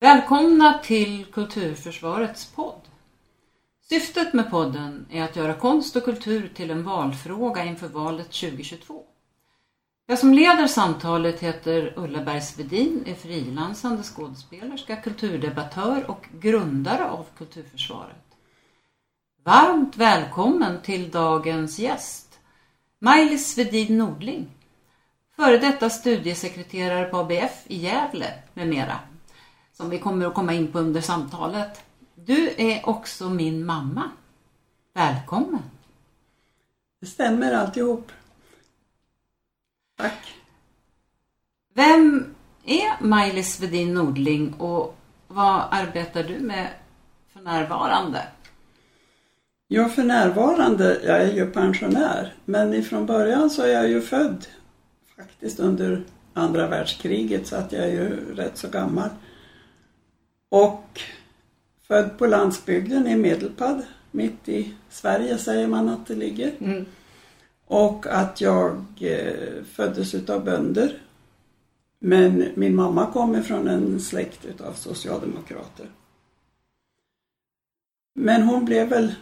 Välkomna till Kulturförsvarets podd. Syftet med podden är att göra konst och kultur till en valfråga inför valet 2022. Jag som leder samtalet heter Ulla Bergsvedin, är frilansande skådespelerska, kulturdebattör och grundare av Kulturförsvaret. Varmt välkommen till dagens gäst, Maj-Lis Svedin Nordling, före detta studiesekreterare på ABF i Gävle med mera som vi kommer att komma in på under samtalet. Du är också min mamma. Välkommen! Det stämmer alltihop. Tack! Vem är Maj-Lis Svedin Nordling och vad arbetar du med för närvarande? Ja, för närvarande, jag är ju pensionär, men ifrån början så är jag ju född faktiskt under andra världskriget så att jag är ju rätt så gammal. Och född på landsbygden i Medelpad, mitt i Sverige säger man att det ligger. Mm. Och att jag eh, föddes utav bönder. Men min mamma kommer från en släkt utav socialdemokrater. Men hon blev väl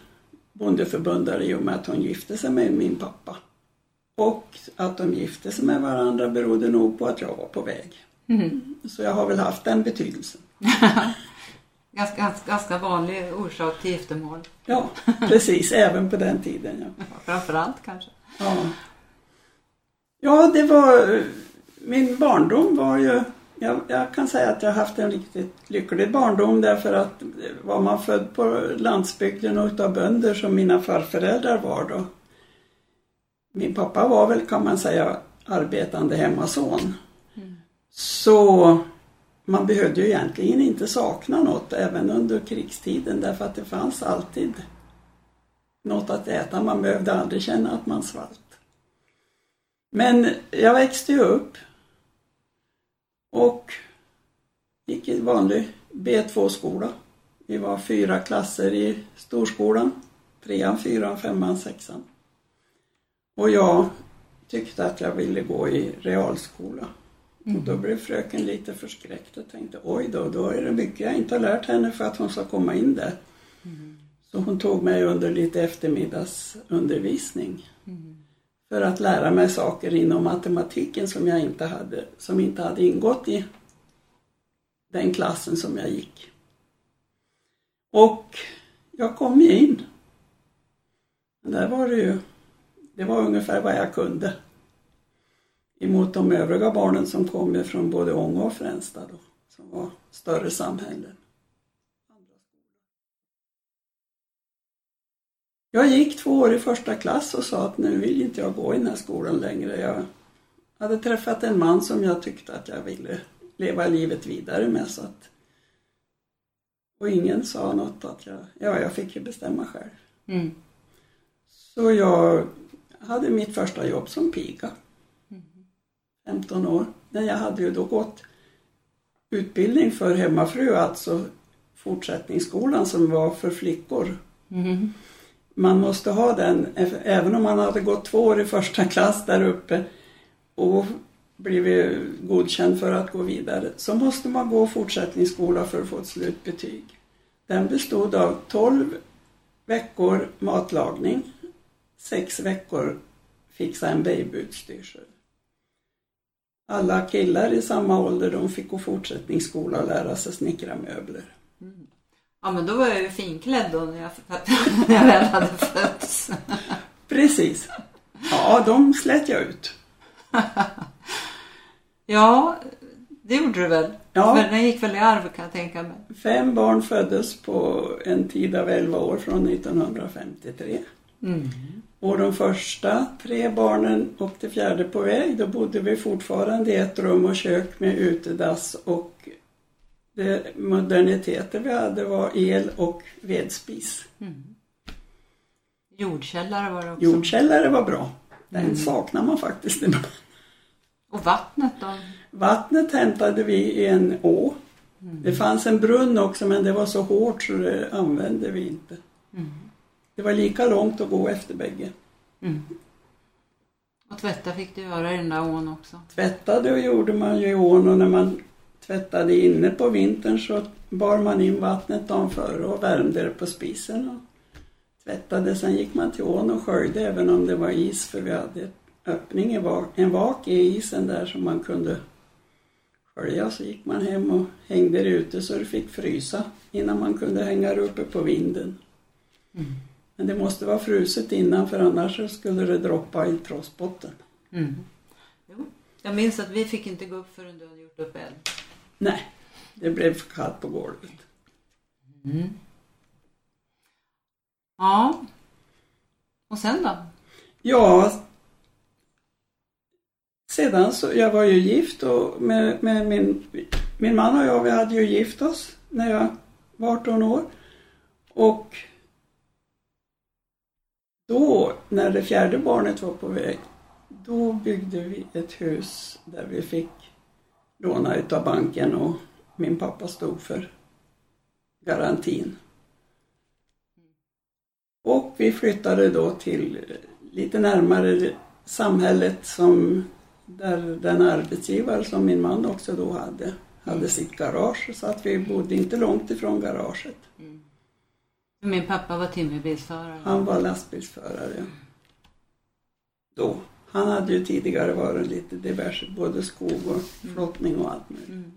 bondeförbundare i och med att hon gifte sig med min pappa. Och att de gifte sig med varandra berodde nog på att jag var på väg. Mm. Så jag har väl haft den betydelsen. Ganska, ganska, ganska vanlig orsak till giftermål. Ja, precis. Även på den tiden. Ja. Framförallt kanske. Ja. ja, det var... Min barndom var ju... Jag, jag kan säga att jag har haft en riktigt lycklig barndom därför att var man född på landsbygden och utav bönder som mina farföräldrar var då. Min pappa var väl kan man säga arbetande hemmason. Mm. Så man behövde ju egentligen inte sakna något även under krigstiden därför att det fanns alltid något att äta. Man behövde aldrig känna att man svalt. Men jag växte ju upp och gick i vanlig B2-skola. Vi var fyra klasser i storskolan. Trean, fyran, femman, sexan. Och jag tyckte att jag ville gå i realskola. Och då blev fröken lite förskräckt och tänkte oj då, då är det mycket jag inte har lärt henne för att hon ska komma in där. Mm. Så hon tog mig under lite eftermiddagsundervisning. Mm. För att lära mig saker inom matematiken som jag inte hade, som inte hade ingått i den klassen som jag gick. Och jag kom ju in. Där var det ju, det var ungefär vad jag kunde emot de övriga barnen som kom från både Ånge och Fränsta då, som var större samhällen. Jag gick två år i första klass och sa att nu vill inte jag gå i den här skolan längre. Jag hade träffat en man som jag tyckte att jag ville leva livet vidare med. Så att, och ingen sa något att jag, ja, jag fick ju bestämma själv. Mm. Så jag hade mitt första jobb som piga. 15 år. Men jag hade ju då gått utbildning för hemmafru, alltså fortsättningsskolan som var för flickor. Mm. Man måste ha den, även om man hade gått två år i första klass där uppe och blivit godkänd för att gå vidare, så måste man gå fortsättningsskola för att få ett slutbetyg. Den bestod av 12 veckor matlagning, 6 veckor fixa en babyutstyrsel. Alla killar i samma ålder de fick gå fortsättningsskola och lära sig snickra möbler. Ja men då var jag ju finklädd då när jag, när jag väl hade fötts. Precis. Ja, de slet jag ut. ja, det gjorde du väl? Ja. För den gick väl i arv kan jag tänka mig. Fem barn föddes på en tid av 11 år från 1953. Mm. Och de första tre barnen och det fjärde på väg, då bodde vi fortfarande i ett rum och kök med utedass och det moderniteter vi hade var el och vedspis. Mm. Jordkällare var det också. Jordkällare var bra. Den Mm. saknar man faktiskt ibland. Och vattnet då? Vattnet hämtade vi i en å. Mm. Det fanns en brunn också men det var så hårt så det använde vi inte. Mm. Det var lika långt att gå efter bägge. Mm. Och tvätta fick du göra i den där ån också. Tvättade och gjorde man ju i ån och när man tvättade inne på vintern så bar man in vattnet dagen före och värmde det på spisen och tvättade. Sen gick man till ån och sköljde även om det var is för vi hade öppning i en vak i isen där som man kunde skölja. Så gick man hem och hängde det ute så det fick frysa innan man kunde hänga det uppe på vinden. Mm. Men det måste vara fruset innan för annars skulle det droppa i trossbotten. Mm. Jag minns att vi fick inte gå upp förrän du hade gjort upp eld. Nej, det blev för kallt på golvet. Mm. Ja. Och sen då? Ja, sedan så, jag var ju gift och med, med min, min man och jag, vi hade ju gift oss när jag var 18 år. Och då, när det fjärde barnet var på väg, då byggde vi ett hus där vi fick låna utav banken och min pappa stod för garantin. Och vi flyttade då till lite närmare samhället som där den arbetsgivare som min man också då hade, hade mm. sitt garage så att vi bodde inte långt ifrån garaget. Mm. Min pappa var timmerbilsförare? Han var lastbilsförare. Då. Han hade ju tidigare varit lite diverse, både skog och flottning och allt möjligt. Mm.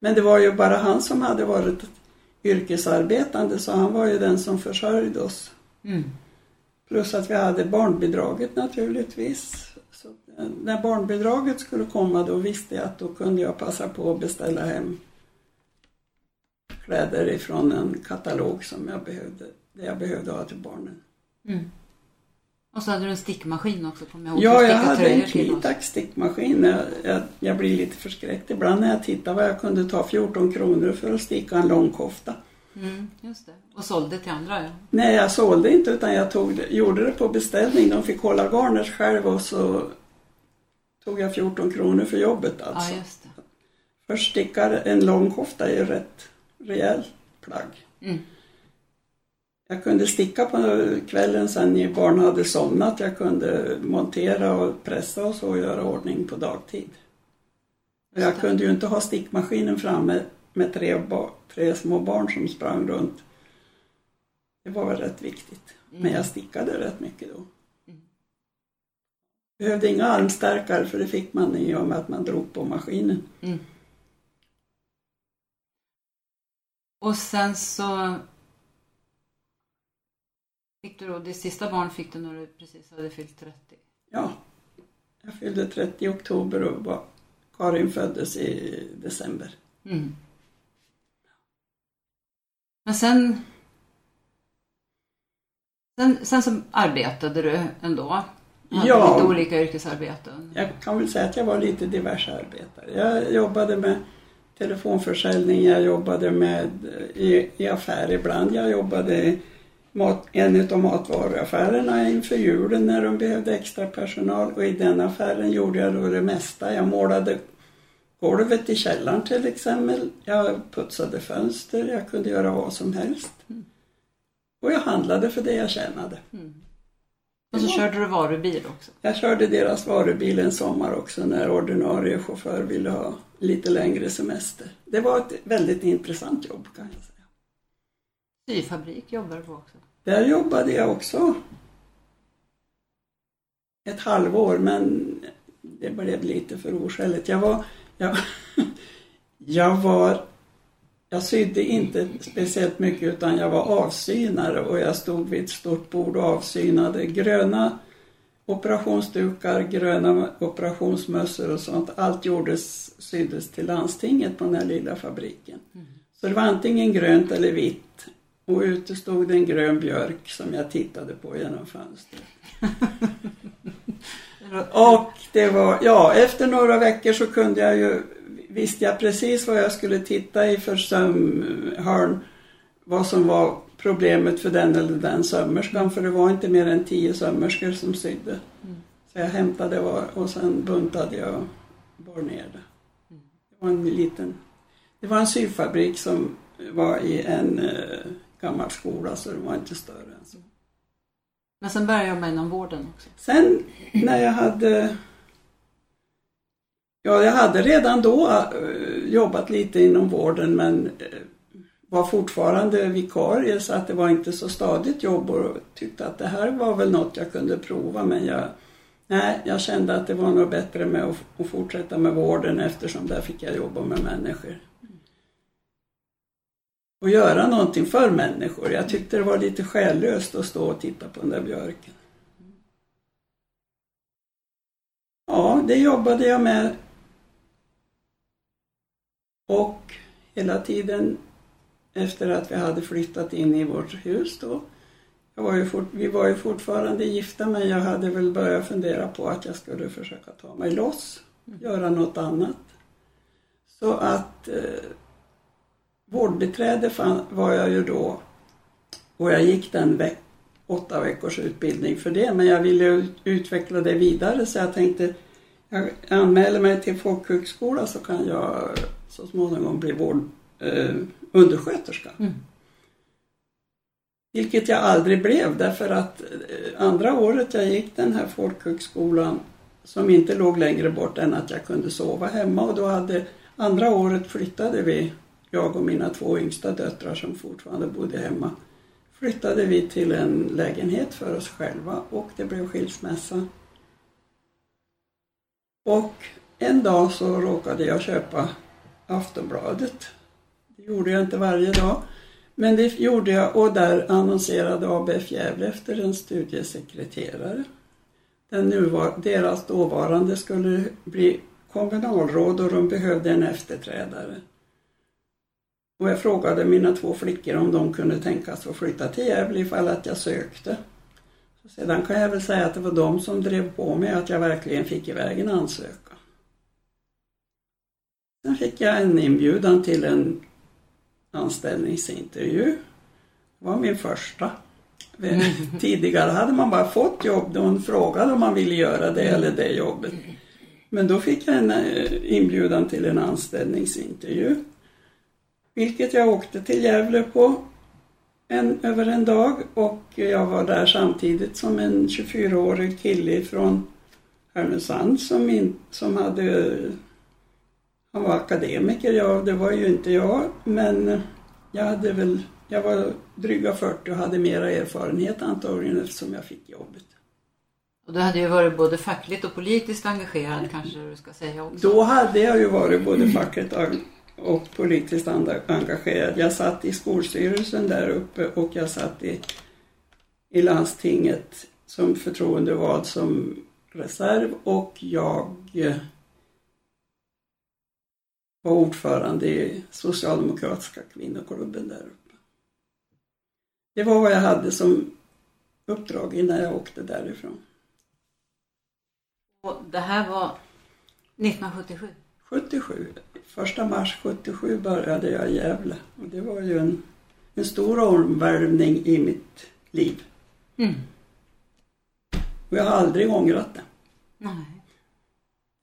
Men det var ju bara han som hade varit yrkesarbetande så han var ju den som försörjde oss. Mm. Plus att vi hade barnbidraget naturligtvis. Så eh, när barnbidraget skulle komma då visste jag att då kunde jag passa på att beställa hem kläder ifrån en katalog som jag behövde, det jag behövde ha till barnen. Mm. Och så hade du en stickmaskin också, kommer jag ihåg. Ja, jag hade en Kitax stickmaskin. Jag, jag, jag, blir lite förskräckt ibland när jag tittar vad jag kunde ta 14 kronor för att sticka en långkofta. Mm, just det. Och sålde till andra? Ja. Nej, jag sålde inte utan jag tog, gjorde det på beställning. De fick hålla garnet själv och så tog jag 14 kronor för jobbet alltså. Ja, just det. Först stickar en långkofta är ju rätt rejäl plagg. Mm. Jag kunde sticka på kvällen sen barn hade somnat. Jag kunde montera och pressa och så och göra ordning på dagtid. Jag kunde ju inte ha stickmaskinen framme med tre, tre små barn som sprang runt. Det var väl rätt viktigt. Mm. Men jag stickade rätt mycket då. Mm. Behövde inga armstärkare för det fick man i och med att man drog på maskinen. Mm. Och sen så fick du då, det sista barn fick du när du precis hade fyllt 30? Ja, jag fyllde 30 i oktober och var, Karin föddes i december. Mm. Men sen, sen, sen så arbetade du ändå? Hade ja, lite olika yrkesarbeten? Jag kan väl säga att jag var lite diverse arbetare. Jag jobbade med telefonförsäljning, jag jobbade med i, i affär ibland. Jag jobbade mat, en av matvaruaffärerna inför julen när de behövde extra personal och i den affären gjorde jag då det mesta. Jag målade golvet i källaren till exempel. Jag putsade fönster, jag kunde göra vad som helst. Mm. Och jag handlade för det jag tjänade. Mm. Och så körde du varubil också? Jag körde deras varubil en sommar också när ordinarie chaufför ville ha lite längre semester. Det var ett väldigt intressant jobb kan jag säga. Syfabrik jobbade du på också? Där jobbade jag också. Ett halvår men det blev lite för oskäligt. Jag var, jag, jag var jag sydde inte speciellt mycket utan jag var avsynare och jag stod vid ett stort bord och avsynade gröna operationsdukar, gröna operationsmössor och sånt. Allt gjordes, syddes till landstinget på den här lilla fabriken. Mm. Så det var antingen grönt eller vitt. Och ute stod det en grön björk som jag tittade på genom fönstret. och det var, ja efter några veckor så kunde jag ju visste jag precis vad jag skulle titta i för sömhörn. Vad som var problemet för den eller den sömmerskan. För det var inte mer än tio sömmerskor som sydde. Mm. Så jag hämtade och sen buntade jag och bar ner det. Mm. Det var en liten... Det var en syfabrik som var i en eh, gammal skola så det var inte större än så. Men sen började jag med inom vården också? Sen när jag hade Ja, jag hade redan då eh, jobbat lite inom vården men eh, var fortfarande vikarie så att det var inte så stadigt jobb och tyckte att det här var väl något jag kunde prova men jag, nej, jag kände att det var nog bättre med att, att fortsätta med vården eftersom där fick jag jobba med människor. Och göra någonting för människor. Jag tyckte det var lite själlöst att stå och titta på den där björken. Ja, det jobbade jag med. Och hela tiden efter att vi hade flyttat in i vårt hus då. Var ju fort, vi var ju fortfarande gifta men jag hade väl börjat fundera på att jag skulle försöka ta mig loss, mm. göra något annat. Så att eh, vårdbiträde fann, var jag ju då och jag gick den veck, åtta veckors utbildning för det men jag ville utveckla det vidare så jag tänkte jag anmäler mig till folkhögskola så kan jag så småningom bli vård, eh, undersköterska. Mm. Vilket jag aldrig blev därför att eh, andra året jag gick den här folkhögskolan som inte låg längre bort än att jag kunde sova hemma och då hade andra året flyttade vi, jag och mina två yngsta döttrar som fortfarande bodde hemma, flyttade vi till en lägenhet för oss själva och det blev skilsmässa. Och en dag så råkade jag köpa Aftonbladet det gjorde jag inte varje dag. Men det gjorde jag och där annonserade ABF Gävle efter en studiesekreterare. Den nuvar, deras dåvarande skulle bli kommunalråd och de behövde en efterträdare. Och jag frågade mina två flickor om de kunde tänkas få flytta till Gävle ifall att jag sökte. Så sedan kan jag väl säga att det var de som drev på mig att jag verkligen fick iväg en ansökan. Sen fick jag en inbjudan till en anställningsintervju. Det var min första. Mm. Tidigare hade man bara fått jobb då hon frågade om man ville göra det eller det jobbet. Men då fick jag en eh, inbjudan till en anställningsintervju. Vilket jag åkte till Gävle på en, över en dag och jag var där samtidigt som en 24-årig kille från Härnösand som, in, som hade han var akademiker, ja det var ju inte jag, men jag hade väl, jag var dryga 40 och hade mera erfarenhet antagligen eftersom jag fick jobbet. Och du hade ju varit både fackligt och politiskt engagerad kanske du ska säga också? Då hade jag ju varit både fackligt och politiskt engagerad. Jag satt i skolstyrelsen där uppe och jag satt i, i landstinget som förtroendevald som reserv och jag var ordförande i Socialdemokratiska kvinnoklubben där uppe. Det var vad jag hade som uppdrag innan jag åkte därifrån. Och det här var 1977? 77. Första mars 77 började jag i Gävle och det var ju en, en stor omvälvning i mitt liv. Mm. Och jag har aldrig ångrat det. Nej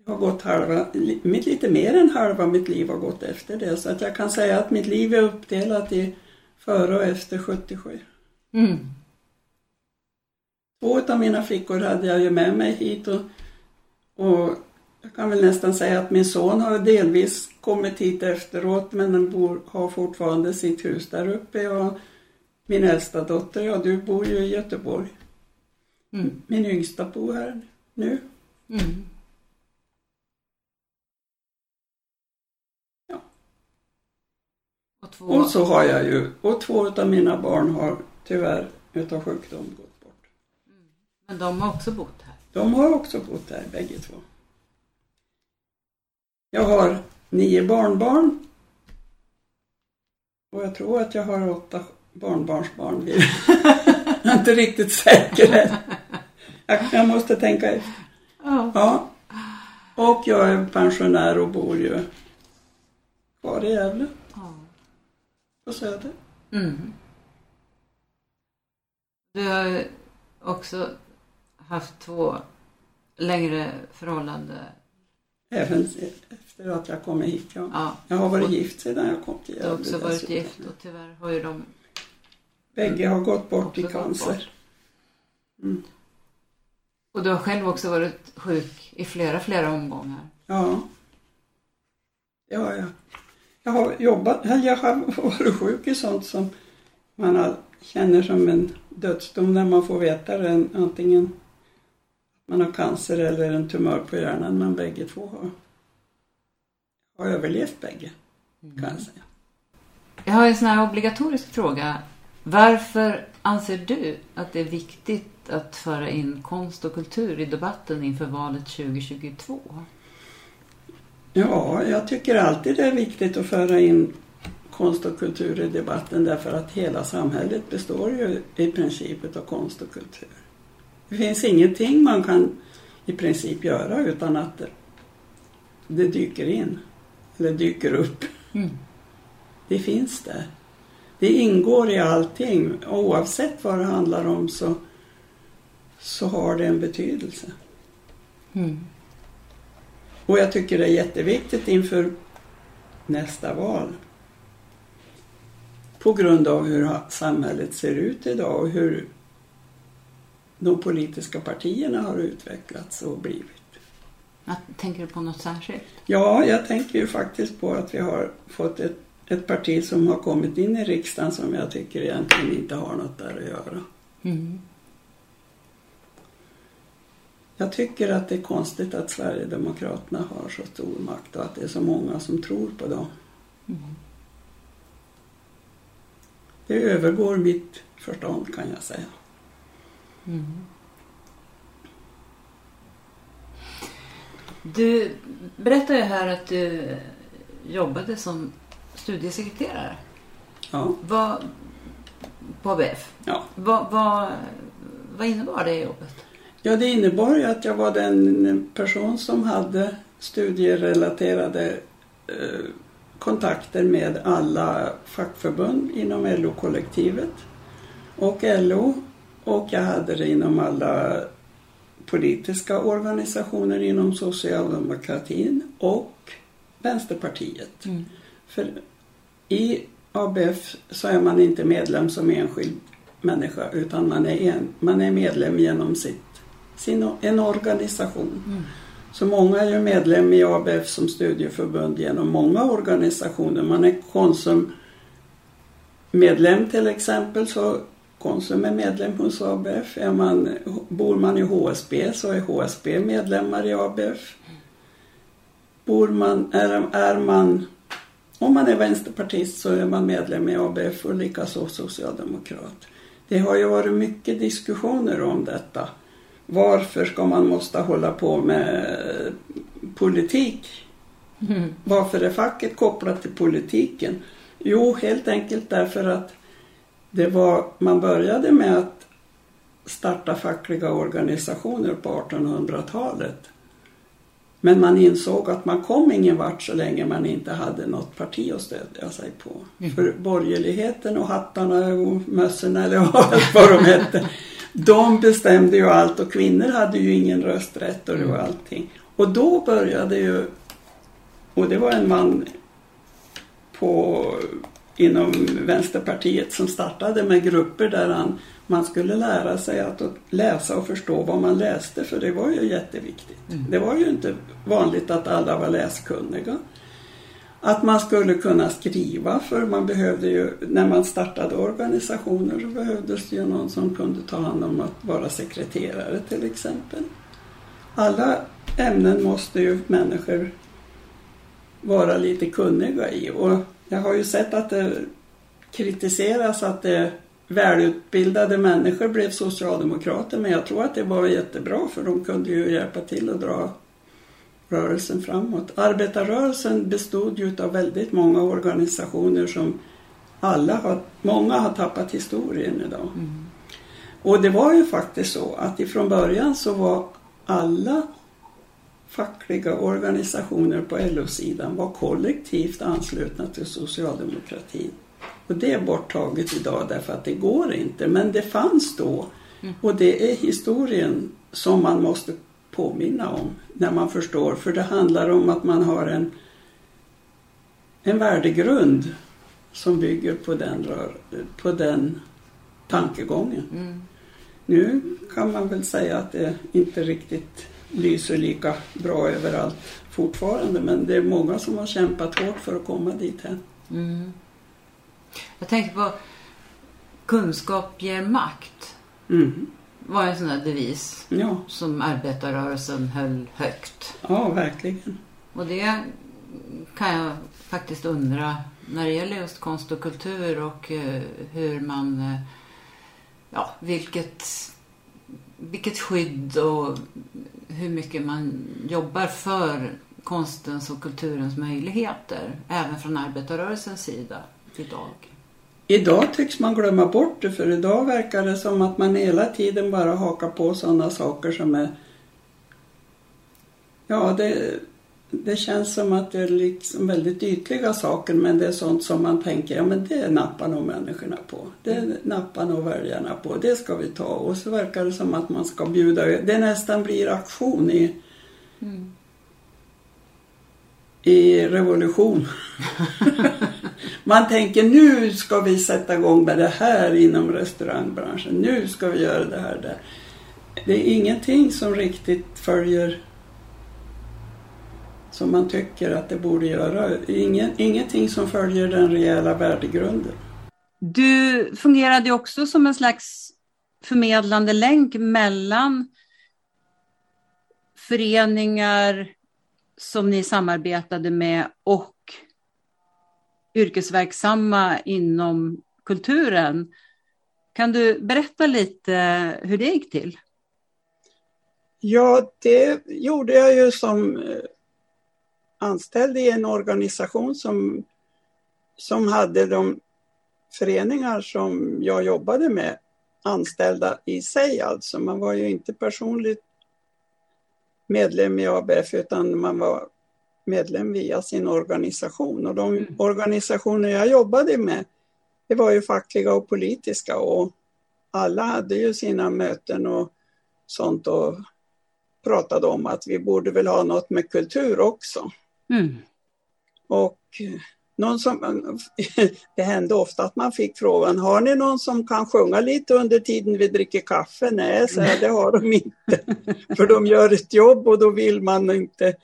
har gått halva, mitt lite mer än halva mitt liv har gått efter det. Så att jag kan säga att mitt liv är uppdelat i före och efter 77. Mm. Två av mina flickor hade jag ju med mig hit och, och jag kan väl nästan säga att min son har delvis kommit hit efteråt men den bor, har fortfarande sitt hus där uppe. Och min äldsta dotter, ja du bor ju i Göteborg. Mm. Min yngsta bor här nu. Mm. Och, två... och så har jag ju, och två av mina barn har tyvärr utav sjukdom gått bort. Mm. Men de har också bott här? De har också bott här bägge två. Jag har nio barnbarn. Och jag tror att jag har åtta barnbarnsbarn. jag är inte riktigt säker. Jag, jag måste tänka efter. Ja. ja. Och jag är pensionär och bor ju kvar i Gävle på Söder. Mm. Du har också haft två längre förhållanden. Även efter att jag kom hit, ja. ja. Jag har varit gift sedan jag kom till Gävle. Du har också varit gift och tyvärr har ju de... Bägge har gått bort i cancer. Bort. Mm. Och du har själv också varit sjuk i flera, flera omgångar. Ja. Ja, ja. Jag har jobbat, jag har varit sjuk i sånt som man känner som en dödsdom när man får veta det. Antingen man har cancer eller en tumör på hjärnan, men bägge två har, har överlevt bägge, kan jag säga. Jag har en sån här obligatorisk fråga. Varför anser du att det är viktigt att föra in konst och kultur i debatten inför valet 2022? Ja, jag tycker alltid det är viktigt att föra in konst och kultur i debatten därför att hela samhället består ju i princip av konst och kultur. Det finns ingenting man kan i princip göra utan att det dyker in eller dyker upp. Mm. Det finns där. Det ingår i allting. Oavsett vad det handlar om så, så har det en betydelse. Mm. Och jag tycker det är jätteviktigt inför nästa val. På grund av hur samhället ser ut idag och hur de politiska partierna har utvecklats och blivit. Tänker du på något särskilt? Ja, jag tänker ju faktiskt på att vi har fått ett, ett parti som har kommit in i riksdagen som jag tycker egentligen inte har något där att göra. Mm. Jag tycker att det är konstigt att Sverigedemokraterna har så stor makt och att det är så många som tror på dem. Mm. Det övergår mitt förstånd kan jag säga. Mm. Du berättade ju här att du jobbade som studiesekreterare. Ja. Vad, på ABF. Ja. Vad, vad, vad innebar det jobbet? Ja, det innebar ju att jag var den person som hade studierelaterade eh, kontakter med alla fackförbund inom LO-kollektivet och LO och jag hade det inom alla politiska organisationer inom socialdemokratin och Vänsterpartiet. Mm. För i ABF så är man inte medlem som enskild människa utan man är, en, man är medlem genom sitt, sin, en organisation. Mm. Så många är ju medlem i ABF som studieförbund genom många organisationer. Man är Konsum medlem till exempel så Konsum är medlem hos ABF. Är man, bor man i HSB så är HSB medlemmar i ABF. Bor man, är, är man, om man är vänsterpartist så är man medlem i ABF och likaså socialdemokrat. Det har ju varit mycket diskussioner om detta. Varför ska man måste hålla på med politik? Mm. Varför är facket kopplat till politiken? Jo, helt enkelt därför att det var, man började med att starta fackliga organisationer på 1800-talet. Men man insåg att man kom ingen vart så länge man inte hade något parti att stödja sig på. Mm. För borgerligheten och hattarna och mössorna eller vad de hette, de bestämde ju allt och kvinnor hade ju ingen rösträtt och det var mm. allting. Och då började ju, och det var en man på inom Vänsterpartiet som startade med grupper där han, man skulle lära sig att läsa och förstå vad man läste för det var ju jätteviktigt. Mm. Det var ju inte vanligt att alla var läskunniga. Att man skulle kunna skriva för man behövde ju, när man startade organisationer så behövdes det ju någon som kunde ta hand om att vara sekreterare till exempel. Alla ämnen måste ju människor vara lite kunniga i och jag har ju sett att det kritiseras att det välutbildade människor blev socialdemokrater men jag tror att det var jättebra för de kunde ju hjälpa till att dra rörelsen framåt. Arbetarrörelsen bestod ju av väldigt många organisationer som alla har, många har tappat historien idag. Mm. Och det var ju faktiskt så att ifrån början så var alla fackliga organisationer på LO-sidan var kollektivt anslutna till socialdemokratin. Och det är borttaget idag därför att det går inte. Men det fanns då. Mm. Och det är historien som man måste påminna om när man förstår. För det handlar om att man har en, en värdegrund som bygger på den, på den tankegången. Mm. Nu kan man väl säga att det inte riktigt lyser lika bra överallt fortfarande men det är många som har kämpat hårt för att komma dit här. Mm. Jag tänkte på kunskap ger makt. Mm. Var en sån där devis Ja, som arbetarrörelsen höll högt. ja, verkligen. Och det kan jag faktiskt undra när det gäller just konst och kultur och eh, hur man, eh, ja, vilket, vilket skydd och hur mycket man jobbar för konstens och kulturens möjligheter, även från arbetarrörelsens sida idag. Idag tycks man glömma bort det för idag verkar det som att man hela tiden bara hakar på sådana saker som är... Ja, det, det känns som att det är liksom väldigt ytliga saker men det är sånt som man tänker, ja men det nappar nog människorna på. Det nappar nog väljarna på, det ska vi ta. Och så verkar det som att man ska bjuda Det nästan blir aktion i, i revolution. Man tänker nu ska vi sätta igång med det här inom restaurangbranschen. Nu ska vi göra det här där. Det är ingenting som riktigt följer som man tycker att det borde göra. Ingen, ingenting som följer den rejäla värdegrunden. Du fungerade också som en slags förmedlande länk mellan föreningar som ni samarbetade med och yrkesverksamma inom kulturen. Kan du berätta lite hur det gick till? Ja, det gjorde jag ju som eh, anställd i en organisation som, som hade de föreningar som jag jobbade med anställda i sig alltså. Man var ju inte personligt medlem i ABF utan man var medlem via sin organisation. Och de Mm. organisationer jag jobbade med det var ju fackliga och politiska och alla hade ju sina möten och sånt och pratade om att vi borde väl ha något med kultur också. Mm. Och någon som, det hände ofta att man fick frågan, har ni någon som kan sjunga lite under tiden vi dricker kaffe? Nej, så här, det har de inte. För de gör ett jobb och då vill man inte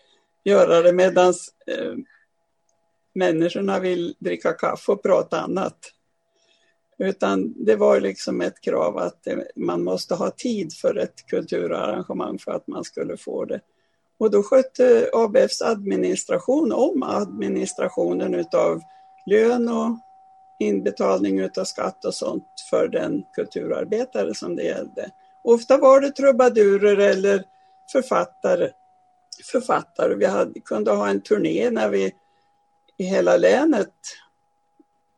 göra det medan eh, människorna vill dricka kaffe och prata annat. Utan det var liksom ett krav att eh, man måste ha tid för ett kulturarrangemang för att man skulle få det. Och då skötte ABFs administration om administrationen utav lön och inbetalning utav skatt och sånt för den kulturarbetare som det gällde. Ofta var det trubadurer eller författare författare. Vi hade, kunde ha en turné när vi i hela länet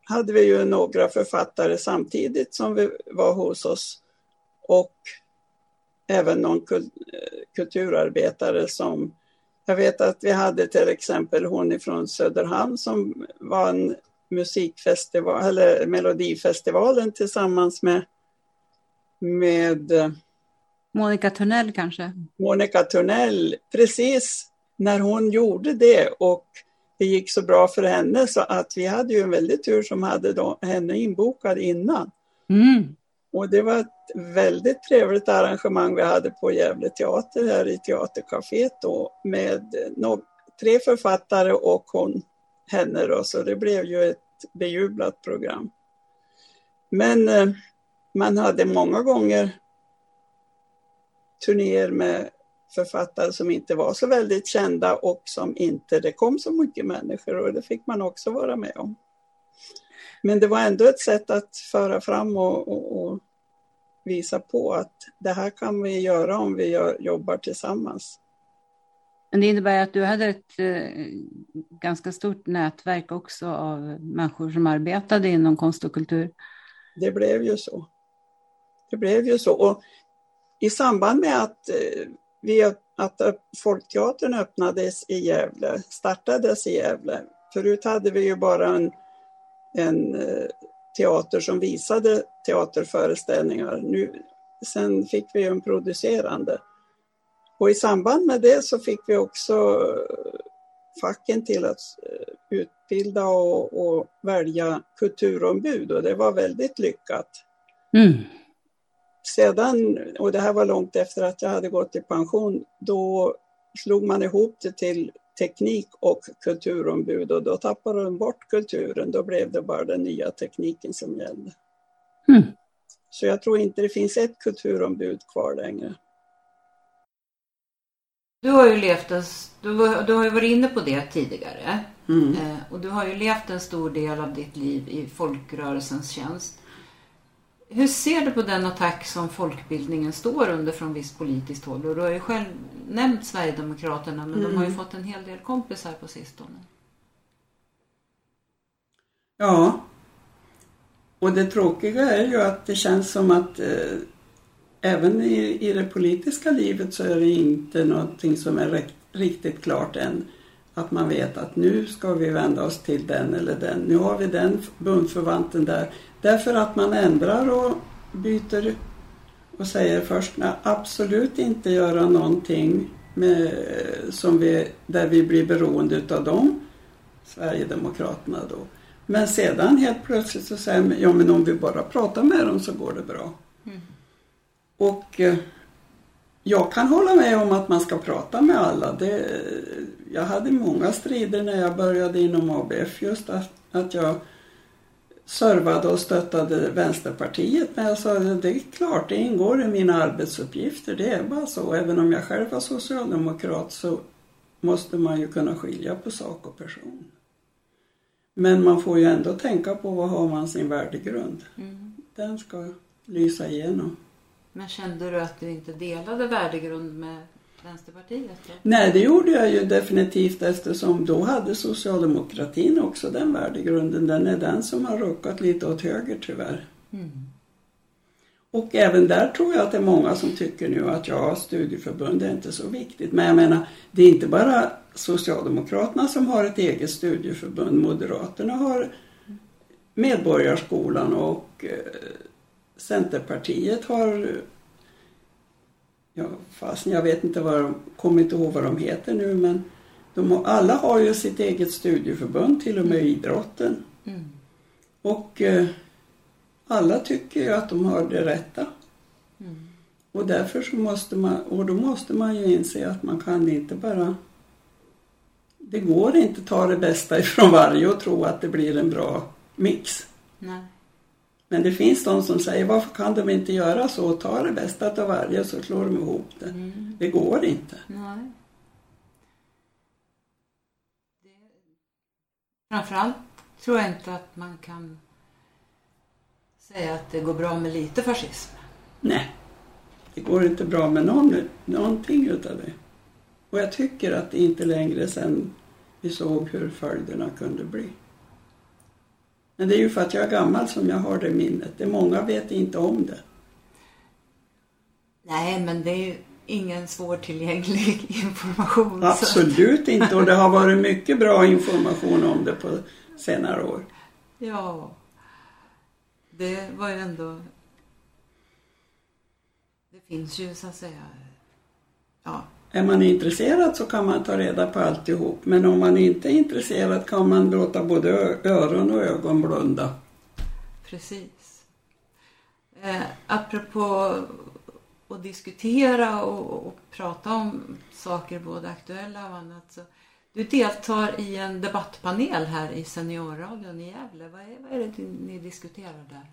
hade vi ju några författare samtidigt som vi var hos oss. Och även någon kul kulturarbetare som jag vet att vi hade till exempel hon ifrån Söderhamn som vann musikfestival eller Melodifestivalen tillsammans med, med Monica Törnell kanske? Monica Törnell precis när hon gjorde det och det gick så bra för henne så att vi hade ju en väldigt tur som hade då, henne inbokad innan. Mm. Och det var ett väldigt trevligt arrangemang vi hade på Gävle teater här i teatercaféet då med no tre författare och hon, henne då, så det blev ju ett bejublat program. Men eh, man hade många gånger turnéer med författare som inte var så väldigt kända och som inte det kom så mycket människor och det fick man också vara med om. Men det var ändå ett sätt att föra fram och, och, och visa på att det här kan vi göra om vi gör, jobbar tillsammans. Men det innebär att du hade ett eh, ganska stort nätverk också av människor som arbetade inom konst och kultur. Det blev ju så. Det blev ju så. Och i samband med att, eh, vi, att Folkteatern öppnades i Gävle, startades i Gävle. Förut hade vi ju bara en, en eh, teater som visade teaterföreställningar. Nu, sen fick vi en producerande. Och i samband med det så fick vi också eh, facken till att utbilda och, och välja kulturombud och det var väldigt lyckat. Mm sedan, och det här var långt efter att jag hade gått i pension, då slog man ihop det till teknik och kulturombud och då tappade de bort kulturen. Då blev det bara den nya tekniken som gällde. Mm. Så jag tror inte det finns ett kulturombud kvar längre. Du har ju levt en, du, du har ju varit inne på det tidigare. Mm. Eh, och du har ju levt en stor del av ditt liv i folkrörelsens tjänst. Hur ser du på den attack som folkbildningen står under från visst politiskt håll? Och du har ju själv nämnt Sverigedemokraterna men de har ju fått en hel del kompisar på sistone. Ja. Och det tråkiga är ju att det känns som att eh, även i, i det politiska livet så är det inte någonting som är rik- riktigt klart än. Att man vet att nu ska vi vända oss till den eller den. Nu har vi den bundsförvanten där. Därför att man ändrar och byter och säger först nej, absolut inte göra någonting med, som vi, där vi blir beroende utav dem, Sverigedemokraterna då. Men sedan helt plötsligt så säger man, ja men om vi bara pratar med dem så går det bra. Och eh, jag kan hålla med om att man ska prata med alla. Det, jag hade många strider när jag började inom ABF just att, att jag servade och stöttade Vänsterpartiet. Men jag sa det är klart, det ingår i mina arbetsuppgifter. Det är bara så. Även om jag själv var socialdemokrat så måste man ju kunna skilja på sak och person. Men man får ju ändå tänka på vad har man sin värdegrund. Den ska lysa igenom. Men kände du att du inte delade värdegrund med Vänsterpartiet? Då? Nej, det gjorde jag ju definitivt eftersom då hade socialdemokratin också den värdegrunden. Den är den som har ruckat lite åt höger tyvärr. Och även där tror jag att det är många som tycker nu att ja, studieförbund är inte så viktigt. Men jag menar, det är inte bara Socialdemokraterna som har ett eget studieförbund. Moderaterna har Medborgarskolan och eh, Centerpartiet har Ja, fast jag vet inte vad de, kommer inte ihåg vad de heter nu men de, alla har ju sitt eget studieförbund, till och med idrotten. Och eh, alla tycker ju att de har det rätta. Och därför så måste man, och då måste man ju inse att man kan inte bara det går inte att ta det bästa ifrån varje och tro att det blir en bra mix. Nej. Men det finns de som säger varför kan de inte göra så och ta det bästa av varje så slår de ihop det. Det går inte. Nej. Framförallt tror jag inte att man kan säga att det går bra med lite fascism. Nej, det går inte bra med någon, någonting utav det. Och jag tycker att det inte längre sen vi såg hur följderna kunde bli. Men det är ju för att jag är gammal som jag har det minnet. Det många vet inte om det. Nej, men det är ju ingen svårtillgänglig information. så- Absolut inte och det har varit mycket bra information om det på senare år. Ja. Det var ju ändå... Det finns ju så att säga... Ja, Är man intresserad så kan man ta reda på alltihop. Men om man inte är intresserad kan man låta både öron och ögon blunda. precis. Eh, apropå att diskutera och, och prata om saker både aktuella och annat. Så du deltar i en debattpanel här i Seniorradion i Gävle. Vad är, vad är det ni diskuterar där?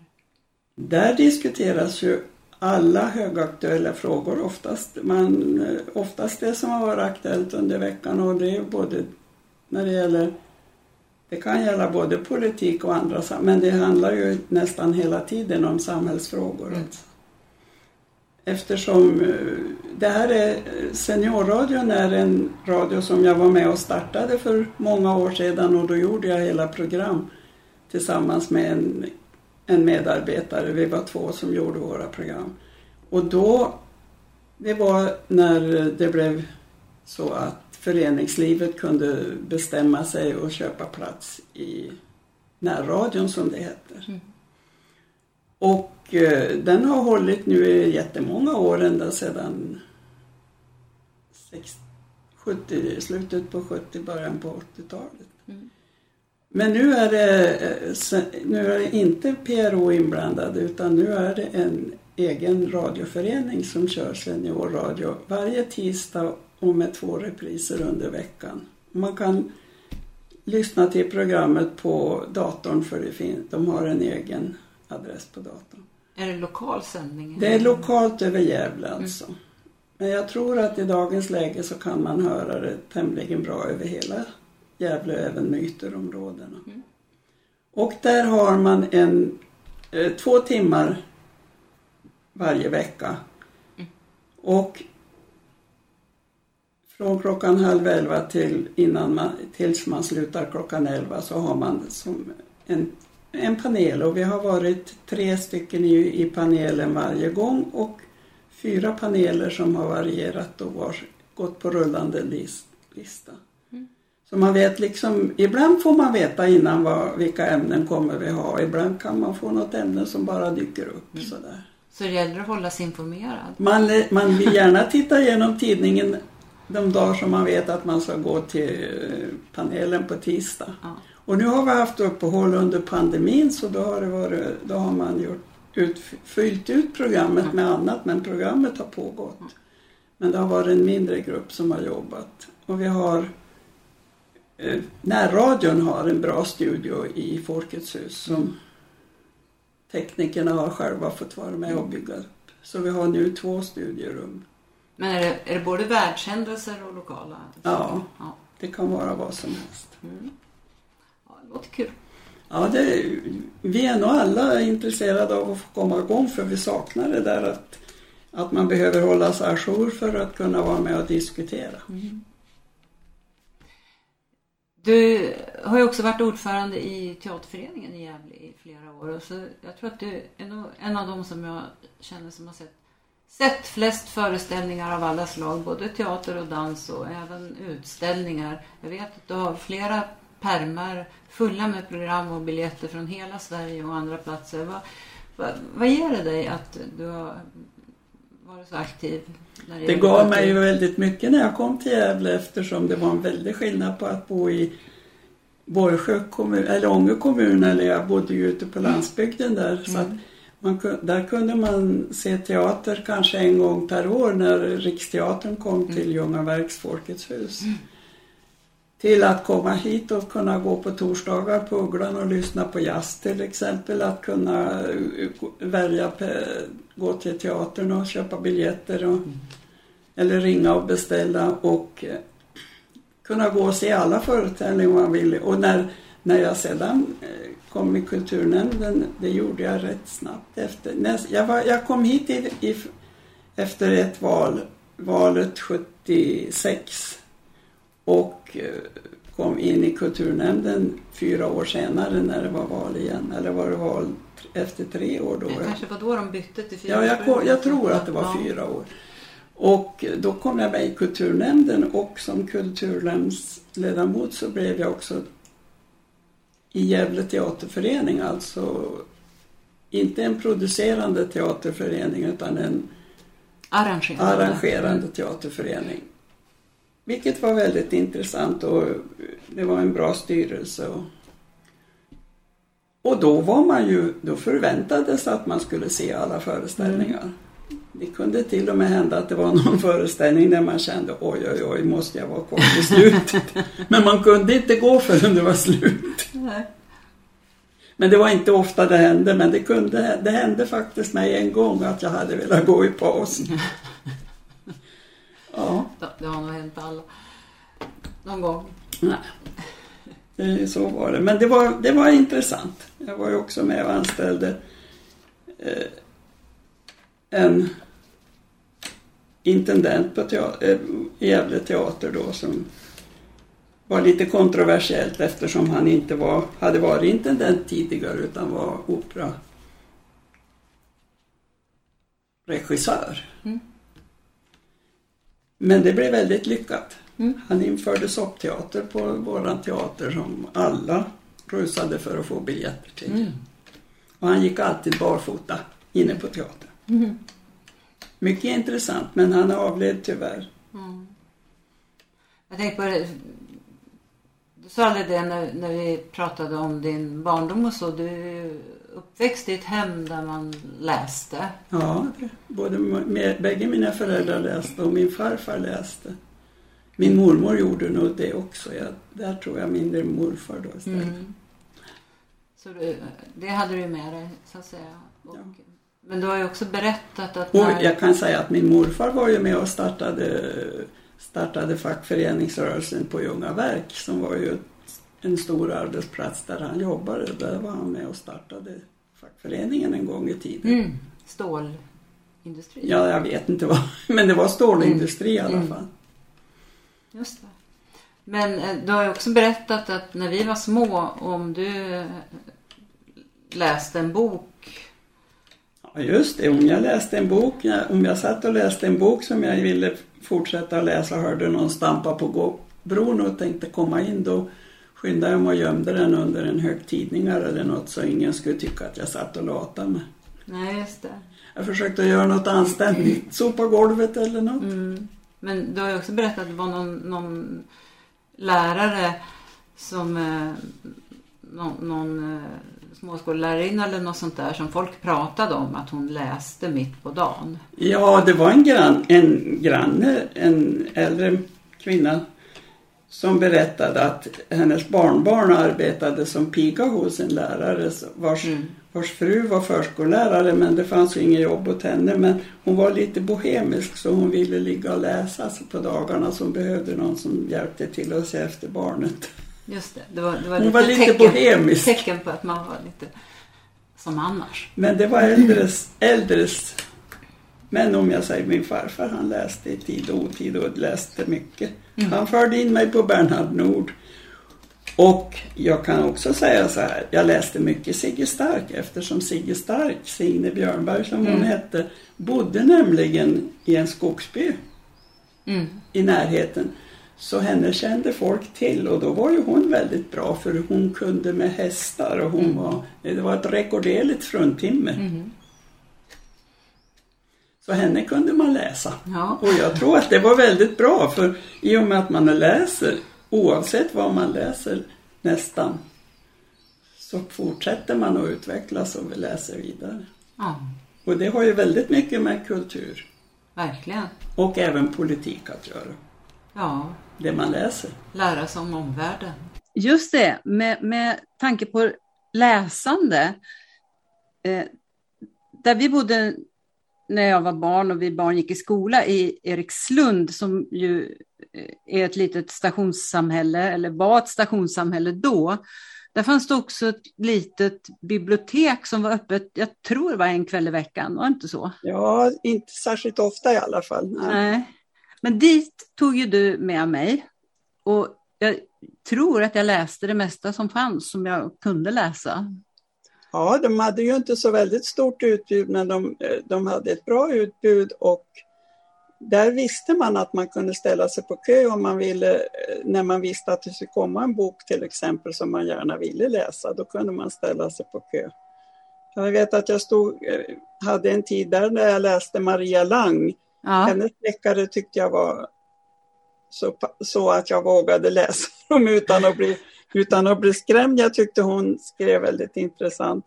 Där diskuteras ju alla högaktuella frågor oftast. Man, eh, oftast det som har varit aktuellt under veckan och det är både när det gäller det kan gälla både politik och andra, men det handlar ju nästan hela tiden om samhällsfrågor. Mm. alltså. Eftersom eh, det här är, Seniorradion är en radio som jag var med och startade för många år sedan och då gjorde jag hela program tillsammans med en, en medarbetare. Vi var två som gjorde våra program. Och då, det var när det blev så att föreningslivet kunde bestämma sig och köpa plats i närradion som det heter. Och eh, den har hållit nu i jättemånga år, ända sedan 60, 70, slutet på 70, början på 80-talet. Men nu är, det, eh, nu är det inte PRO inblandad utan nu är det en egen radioförening som kör seniorradio varje tisdag och med två repriser under veckan. Man kan lyssna till programmet på datorn för det finns, de har en egen adress på datorn. Är det lokal sändning? Det är lokalt över Gävle alltså. Mm. Men jag tror att i dagens läge så kan man höra det tämligen bra över hela Gävle, även med ytterområdena. Mm. Och där har man en, eh, två timmar varje vecka. Mm. Och från klockan halv elva till innan man, tills man slutar klockan elva så har man som en, en panel och vi har varit tre stycken i, i panelen varje gång och fyra paneler som har varierat och var, gått på rullande list, lista. Mm. Så man vet liksom, ibland får man veta innan vad, vilka ämnen kommer vi ha, ibland kan man få något ämne som bara dyker upp mm. sådär. Så det gäller att hålla sig informerad? Man, man vill gärna titta igenom tidningen de dagar som man vet att man ska gå till panelen på tisdag. Ja. Och nu har vi haft uppehåll under pandemin så då har, det varit, då har man gjort ut, fyllt ut programmet med annat men programmet har pågått. Men det har varit en mindre grupp som har jobbat. Och vi har Närradion har en bra studio i Folkets hus som teknikerna har själva fått vara med och bygga upp. Så vi har nu två studierum. Men är det, är det både världshändelser och lokala? Ja, ja, det kan vara vad som helst. Mm. Ja, det låter kul. Ja, det, vi är nog alla intresserade av att få komma igång för vi saknar det där att, att man behöver hålla sig ajour för att kunna vara med och diskutera. Mm. Du har ju också varit ordförande i teaterföreningen i Gävle i flera år. Och så jag tror att du är nog en av de som jag känner som har sett, sett flest föreställningar av alla slag. Både teater och dans och även utställningar. Jag vet att du har flera permar fulla med program och biljetter från hela Sverige och andra platser. Vad, vad, vad ger det dig att du har varit så aktiv? det, det gav mig ju väldigt mycket när jag kom till Gävle eftersom det var en väldig skillnad på att bo i Borgsjö kommun, eller Ånge kommun, eller jag bodde ju ute på landsbygden där. Mm. Så att man, där kunde man se teater kanske en gång per år när Riksteatern kom mm. till Ljungaverks Folkets hus. Mm till att komma hit och kunna gå på torsdagar på Ugglan och lyssna på jazz till exempel. Att kunna eh, välja, gå till teatern och köpa biljetter och, mm. eller ringa och beställa och eh, kunna gå och se alla föreställningar man vill. Och när, när jag sedan eh, kom i kulturnämnden, det gjorde jag rätt snabbt efter. Jag, var, jag kom hit i, i, efter ett val, valet 76 och eh, kom in i kulturnämnden fyra år senare när det var val igen. Eller var det val efter tre år då? Det kanske var då de bytte till fyra år? Ja, jag, jag tror att det var fyra år. Och då kom jag med i kulturnämnden och som kulturnämndsledamot så blev jag också i Gävle teaterförening, alltså inte en producerande teaterförening utan en arrangerande, arrangerande teaterförening. Vilket var väldigt intressant och det var en bra styrelse. Och, och då var man ju, då förväntades att man skulle se alla föreställningar. Mm. Det kunde till och med hända att det var någon föreställning där man kände oj oj oj måste jag vara kvar till slutet. Men man kunde inte gå förrän det var slut. Nej. Men det var inte ofta det hände men det, kunde, det hände faktiskt mig en gång att jag hade velat gå i paus. Ja. Det har nog hänt alla. Någon gång. Nej. Så var det. Men det var, det var intressant. Jag var ju också med och anställde eh, en intendent på teater, eh, Gävle teater då som var lite kontroversiellt eftersom han inte var, hade varit intendent tidigare utan var operaregissör. Mm. Men det blev väldigt lyckat. Mm. Han införde soppteater på våran teater som alla rusade för att få biljetter till. Mm. Och han gick alltid barfota inne på teatern. Mm. Mycket intressant men han avled tyvärr. Mm. Jag tänkte på det. Du sa aldrig det när, när vi pratade om din barndom och så. Du uppväxt i ett hem där man läste. Ja, både med, bägge mina föräldrar läste och min farfar läste. Min mormor gjorde nog det också. Jag, där tror jag mindre morfar då istället. Mm. Så du, det hade du med dig så att säga. Och, ja. Men du har ju också berättat att... När... Och jag kan säga att min morfar var ju med och startade, startade fackföreningsrörelsen på Ljungaverk som var ju en stor arbetsplats där han jobbade. Där var han med och startade fackföreningen en gång i tiden. Mm. Stålindustri? Ja, jag vet inte vad. Men det var stålindustri mm. i alla mm. fall. Just det. Men eh, du har ju också berättat att när vi var små, om du läste en bok Ja, just det. Om jag läste en bok, om jag satt och läste en bok som jag ville fortsätta läsa hörde någon stampa på bron och tänkte komma in då skyndade jag mig och gömde den under en hög tidningar eller något så ingen skulle tycka att jag satt och latade mig. Nej, just det. Jag försökte göra något anständigt, sopa golvet eller något. Mm. Men du har ju också berättat att det var någon, någon lärare som eh, någon, någon eh, småskollärarinna eller något sånt där som folk pratade om att hon läste mitt på dagen. Ja, det var en, grann, en granne, en äldre kvinna som berättade att hennes barnbarn arbetade som piga hos en lärare vars, mm. vars fru var förskollärare men det fanns ju inget jobb åt henne. Men hon var lite bohemisk så hon ville ligga och läsa på dagarna så hon behövde någon som hjälpte till att se efter barnet. Just det, det var, det var hon lite, var lite tecken, bohemisk. tecken på att man var lite som annars. Men det var äldres, äldres men om jag säger min farfar, han läste i tid och otid och läste mycket. Mm. Han förde in mig på Bernhard Nord. Och jag kan också säga så här, jag läste mycket Sigge Stark eftersom Sigge Stark, Signe Björnberg som mm. hon hette, bodde nämligen i en skogsby mm. i närheten. Så henne kände folk till och då var ju hon väldigt bra för hon kunde med hästar och hon mm. var, det var ett rekorderligt fruntimmer. Mm. Så henne kunde man läsa. Ja. Och jag tror att det var väldigt bra för i och med att man läser, oavsett vad man läser nästan, så fortsätter man att utvecklas och läser vidare. Ja. Och det har ju väldigt mycket med kultur. Verkligen. Och även politik att göra. Ja. Det man läser. Lära sig om omvärlden. Just det, med, med tanke på läsande. Eh, där vi bodde när jag var barn och vi barn gick i skola i Erikslund som ju eh, är ett litet stationssamhälle, eller var ett stationssamhälle då. Där fanns det också ett litet bibliotek som var öppet, jag tror det var en kväll i veckan, var det inte så? Ja, inte särskilt ofta i alla fall. Nej. Nej. Men dit tog ju du med mig och jag tror att jag läste det mesta som fanns som jag kunde läsa. Ja, de hade ju inte så väldigt stort utbud men de, de hade ett bra utbud och där visste man att man kunde ställa sig på kö om man ville, när man visste att det skulle komma en bok till exempel som man gärna ville läsa, då kunde man ställa sig på kö. Jag vet att jag stod, hade en tid där när jag läste Maria Lang. Ja. Hennes deckare tyckte jag var så, så att jag vågade läsa dem utan att bli utan att bli skrämd. Jag tyckte hon skrev väldigt intressant.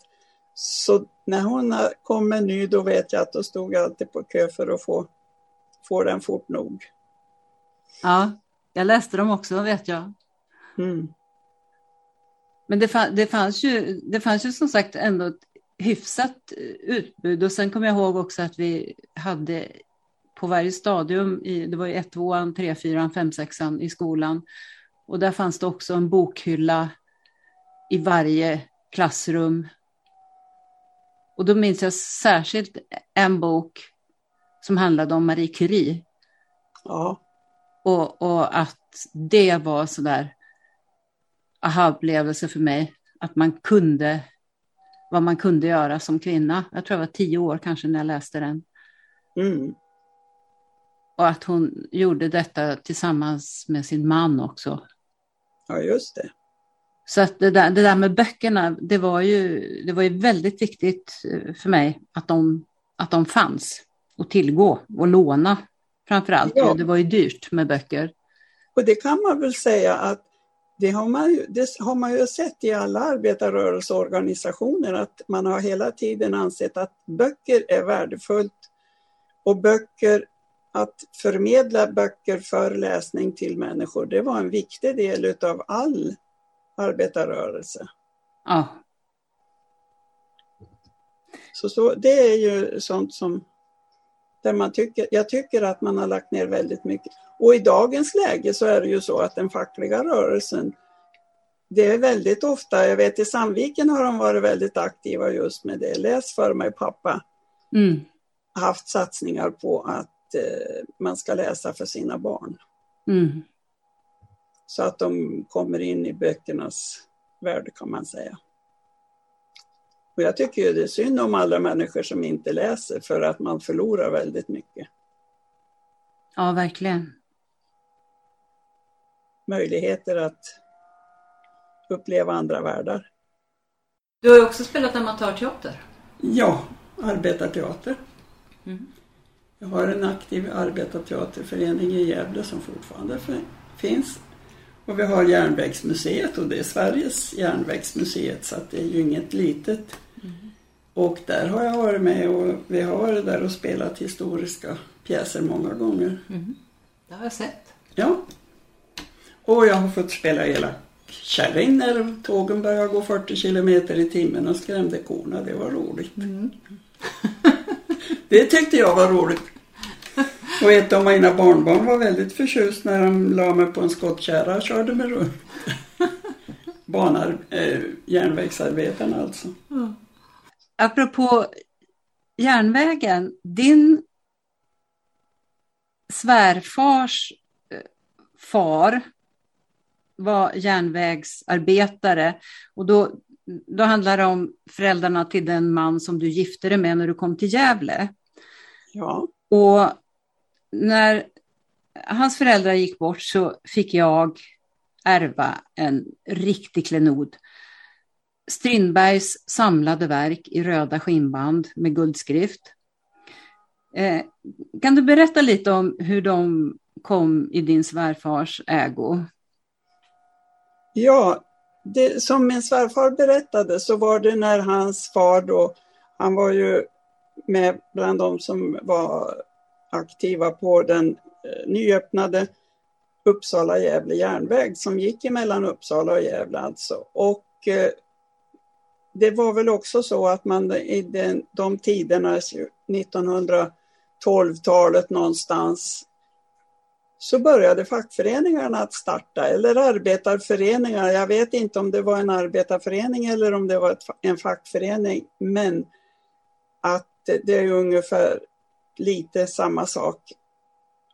Så när hon kom med ny då vet jag att då stod jag alltid på kö för att få, få den fort nog. Ja, jag läste dem också vet jag. Mm. Men det, fann, det, fanns ju, det fanns ju som sagt ändå ett hyfsat utbud och sen kommer jag ihåg också att vi hade på varje stadium, i, det var ju 1, 2, 3, 4, 5, 6 i skolan, och där fanns det också en bokhylla i varje klassrum. Och då minns jag särskilt en bok som handlade om Marie Curie. Ja. Och, och att det var sådär aha-upplevelse för mig. Att man kunde, vad man kunde göra som kvinna. Jag tror jag var tio år kanske när jag läste den. Mm. Och att hon gjorde detta tillsammans med sin man också. Ja, just det. Så att det, där, det där med böckerna, det var, ju, det var ju väldigt viktigt eh, för mig att de, att de fanns att tillgå och låna framför allt. Ja. Det var ju dyrt med böcker. Och det kan man väl säga att det har, man ju, det har man ju sett i alla arbetarrörelseorganisationer att man har hela tiden ansett att böcker är värdefullt och böcker, att förmedla böcker för läsning till människor, det var en viktig del utav all arbetarrörelse. Ja. Så, så det är ju sånt som där man tycker, jag tycker att man har lagt ner väldigt mycket. Och i dagens läge så är det ju så att den fackliga rörelsen, det är väldigt ofta, jag vet i Sandviken har de varit väldigt aktiva just med det, läs för mig pappa. Mm. Haft satsningar på att man ska läsa för sina barn. Mm. Så att de kommer in i böckernas värld kan man säga. Och jag tycker ju det är synd om alla människor som inte läser för att man förlorar väldigt mycket. Ja, verkligen. Möjligheter att uppleva andra världar. Du har ju också spelat amatörteater. Ja, arbetarteater. Mm. Jag har en aktiv arbetarteaterförening i Gävle som fortfarande finns. Och vi har Järnvägsmuseet och det är Sveriges järnvägsmuseet så att det är ju inget litet och där har jag varit med och vi har varit där och spelat historiska pjäser många gånger. Mm. Det har jag sett. Ja. Och jag har fått spela hela kärring när tågen började gå 40 kilometer i timmen och skrämde korna. Det var roligt. Mm det tyckte jag var roligt. Och ett av mina barnbarn var väldigt förtjust när de la mig på en skottkärra och körde mig runt. Banar, eh, järnvägsarbetarna alltså. Mm apropå järnvägen, din svärfars eh, far var järnvägsarbetare och då, då handlar det om föräldrarna till den man som du gifte dig med när du kom till Gävle. Ja. Och när hans föräldrar gick bort så fick jag ärva en riktig klenod Strindbergs samlade verk i röda skinnband med guldskrift. Eh, kan du berätta lite om hur de kom i din svärfars ägo? Ja, det, som min svärfar berättade så var det när hans far då, han var ju med bland de som var aktiva på den eh, nyöppnade Uppsala-Gävle järnväg som gick emellan Uppsala och Gävle alltså. Och eh, det var väl också så att man i den, de tiderna, alltså, 1912-talet någonstans, så började fackföreningarna att starta, eller arbetarföreningar. Jag vet inte om det var en arbetarförening eller om det var en fackförening, men att det är ungefär lite samma sak.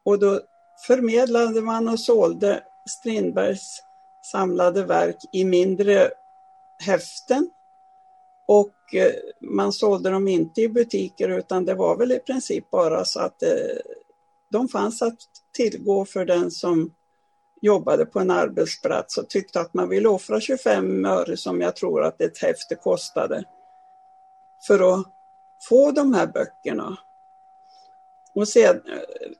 Och då förmedlade man och sålde Strindbergs samlade verk i mindre häften och eh, man sålde dem inte i butiker utan det var väl i princip bara så att det de fanns att tillgå för den som jobbade på en arbetsplats och tyckte att man ville offra 25 öre som jag tror att ett häfte kostade för att få de här böckerna. Och sen, eh,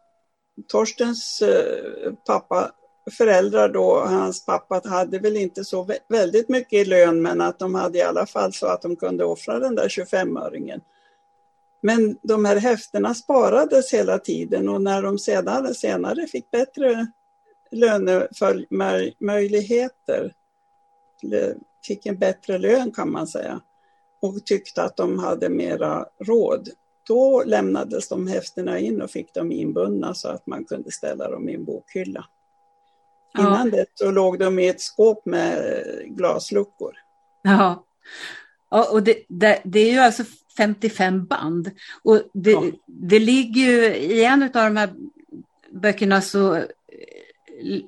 Torstens eh, pappa föräldrar då, hans pappa hade väl inte så väldigt mycket i lön men att de hade i alla fall så att de kunde offra den där 25-öringen. Men de här häftena sparades hela tiden och när de sedan, senare fick bättre lönemöjligheter, fick en bättre lön kan man säga, och tyckte att de hade mera råd, då lämnades de häftena in och fick dem inbundna så att man kunde ställa dem i en bokhylla. Innan ja. det så låg de i ett skåp med glasluckor. Ja, ja och det, det, det är ju alltså 55 band. Och det, ja. det ligger ju i en av de här böckerna så eh,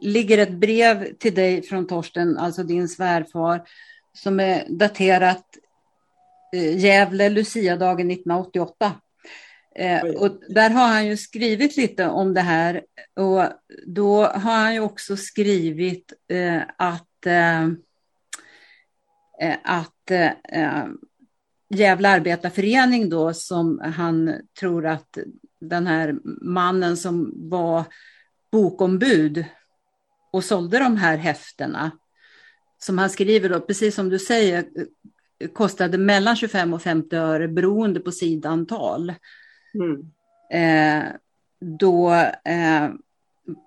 ligger ett brev till dig från Torsten, alltså din svärfar, som är daterat eh, Gävle, Luciadagen 1988. Eh, och där har han ju skrivit lite om det här och då har han ju också skrivit eh, att, eh, eh att eh, Gävle arbetarförening då som han tror att den här mannen som var bokombud och sålde de här häftena som han skriver då, precis som du säger, kostade mellan 25 och 50 öre beroende på sidantal. Mm. Eh, då eh,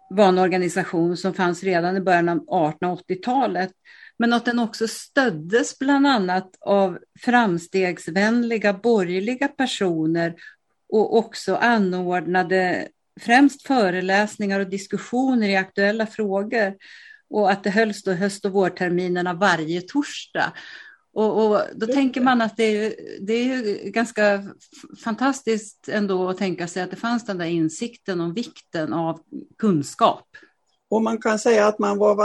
var en organisation som fanns redan i början av 1880-talet. Men att den också stöddes bland annat av framstegsvänliga borgerliga personer och också anordnade främst föreläsningar och diskussioner i aktuella frågor. Och att det hölls då höst och vårterminerna varje torsdag. Och, och då det tänker man att det är, det är ganska fantastiskt ändå att tänka sig att det fanns den där insikten om vikten av kunskap. Och man kan säga att man var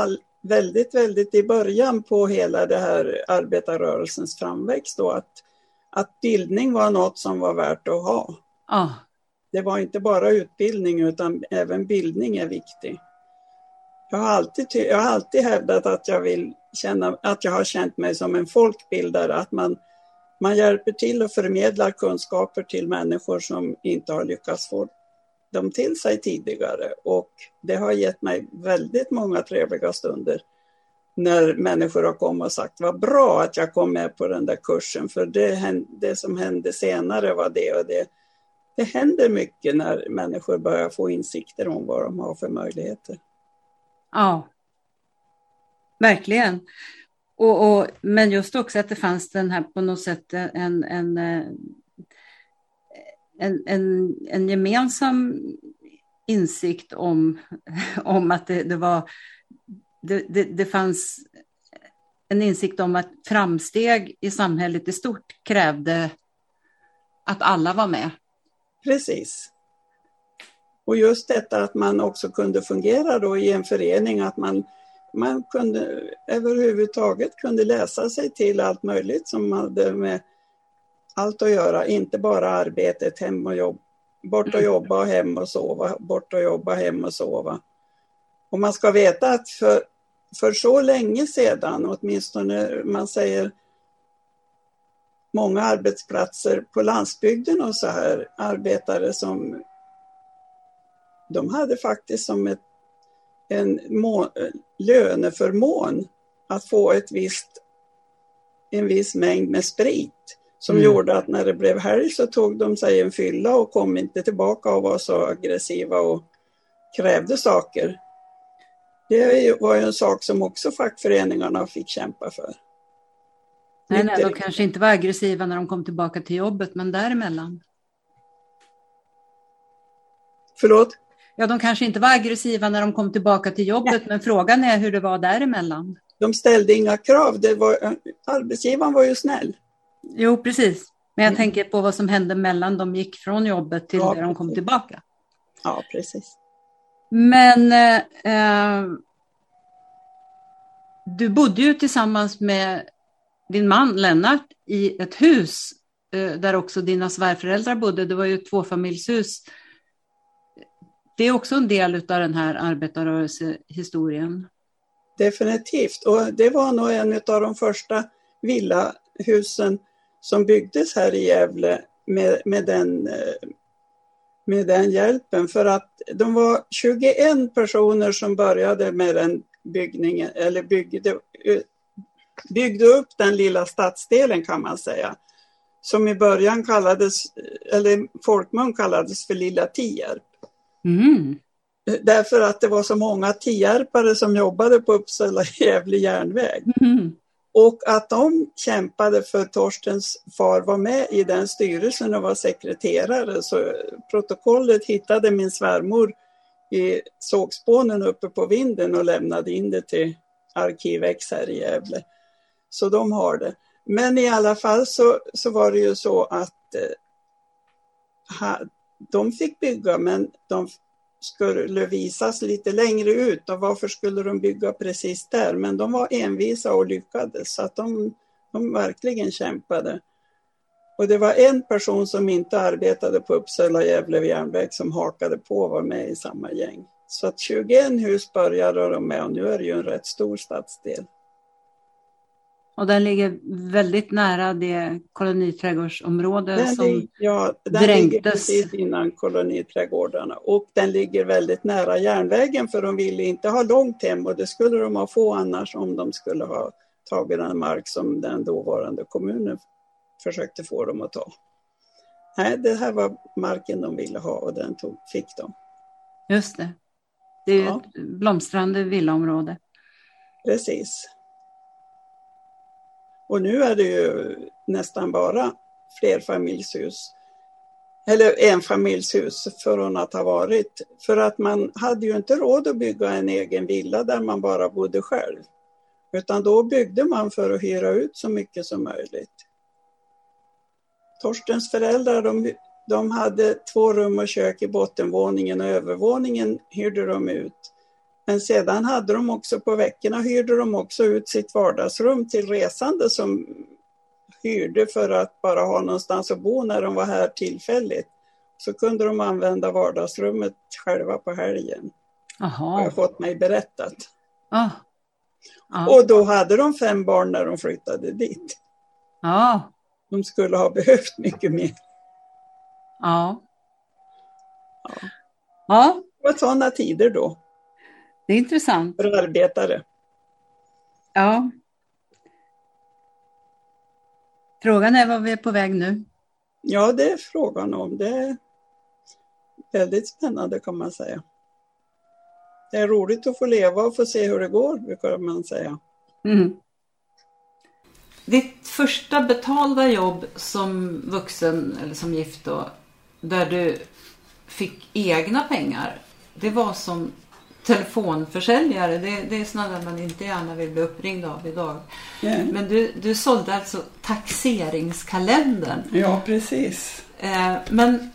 väldigt, väldigt i början på hela det här arbetarrörelsens framväxt då, att, att bildning var något som var värt att ha. Ah. Det var inte bara utbildning utan även bildning är viktig. Jag har alltid, jag har alltid hävdat att jag vill känna, att jag har känt mig som en folkbildare, att man, man hjälper till att förmedla kunskaper till människor som inte har lyckats få dem till sig tidigare. Och det har gett mig väldigt många trevliga stunder när människor har kommit och sagt vad bra att jag kom med på den där kursen för det, det som hände senare var det och det. Det händer mycket när människor börjar få insikter om vad de har för möjligheter. Ja, verkligen. Och, och, men just också att det fanns den här på något sätt en, en, eh, en, en, en gemensam insikt om, om att det, det var det, det, det, fanns en insikt om att framsteg i samhället i stort krävde att alla var med. Precis. Och just detta att man också kunde fungera då i en förening, att man, man kunde överhuvudtaget kunde läsa sig till allt möjligt som hade med allt att göra, inte bara arbetet, hem och jobb, bort och jobba och hem och sova, bort och jobba, hem och sova. Och man ska veta att för, för så länge sedan, åtminstone man säger många arbetsplatser på landsbygden och så här, arbetare som de hade faktiskt som ett, en må, löneförmån att få ett visst, en viss mängd med sprit som mm. gjorde att när det blev helg så tog de sig en fylla och kom inte tillbaka och var så aggressiva och krävde saker. Det var ju en sak som också fackföreningarna fick kämpa för. Nej, nej, de kanske inte var aggressiva när de kom tillbaka till jobbet, men däremellan. Förlåt? Ja, de kanske inte var aggressiva när de kom tillbaka till jobbet, nej. men frågan är hur det var däremellan. De ställde inga krav. Det var, arbetsgivaren var ju snäll. Jo, precis. Men jag mm. tänker på vad som hände mellan de gick från jobbet till ja, när de kom tillbaka. Ja, precis. Men eh, du bodde ju tillsammans med din man Lennart i ett hus eh, där också dina svärföräldrar bodde. Det var ju ett tvåfamiljshus. Det är också en del av den här arbetarrörelsehistorien. Definitivt, och det var nog en av de första villahusen som byggdes här i Gävle med, med, den, eh, med den hjälpen. För att de var 21 personer som började med den byggningen, eller byggde, byggde upp den lilla stadsdelen kan man säga. Som i början kallades, eller folkmun kallades för Lilla Tierp. Mm. Därför att det var så många tierpare som jobbade på Uppsala-Gävle järnväg. Mm. Och att de kämpade för Torstens far var med i den styrelsen och var sekreterare. Så protokollet hittade min svärmor i sågspånen uppe på vinden och lämnade in det till Arkivex här i Gävle. Så de har det. Men i alla fall så, så var det ju så att eh, ha, de fick bygga men de skulle visas lite längre ut och varför skulle de bygga precis där? Men de var envisa och lyckades så att de, de verkligen kämpade. Och det var en person som inte arbetade på Uppsala Gävle järnväg som hakade på och var med i samma gäng. Så att 21 hus började de med och nu är det ju en rätt stor stadsdel. Och den ligger väldigt nära det koloniträdgårdsområde den som ja, den dränktes. ligger precis innan koloniträdgårdarna och den ligger väldigt nära järnvägen för de ville inte ha långt hem och det skulle de ha få annars om de skulle ha tagit den mark som den dåvarande kommunen försökte få dem att ta. Nej, det här var marken de ville ha och den tog, fick de. Just det. Det är ja. ett blomstrande villaområde. Precis. Och nu är det ju nästan bara flerfamiljshus. Eller enfamiljshus från att ha varit. För att man hade ju inte råd att bygga en egen villa där man bara bodde själv. Utan då byggde man för att hyra ut så mycket som möjligt. Torstens föräldrar de, de hade två rum och kök i bottenvåningen och övervåningen hyrde de ut. Men sedan hade de också på veckorna hyrde de också ut sitt vardagsrum till resande som hyrde för att bara ha någonstans att bo när de var här tillfälligt. Så kunde de använda vardagsrummet själva på helgen. Aha. Har jag fått mig berättat. Ah. Ah. Och då hade de fem barn när de flyttade dit. Ah. De skulle ha behövt mycket mer. Ja. Ja. ja. Det var sådana tider då. Det är intressant. För arbetare. Ja. Frågan är var vi är på väg nu. Ja, det är frågan om. Det är väldigt spännande kan man säga. Det är roligt att få leva och få se hur det går, brukar man säga. Mm. Ditt första betalda jobb som vuxen eller som gift då, där du fick egna pengar, det var som telefonförsäljare. Det, det är sådana man inte gärna vill bli uppringd av idag. Yeah. Men du, du sålde alltså taxeringskalendern. Ja, precis. Eh, men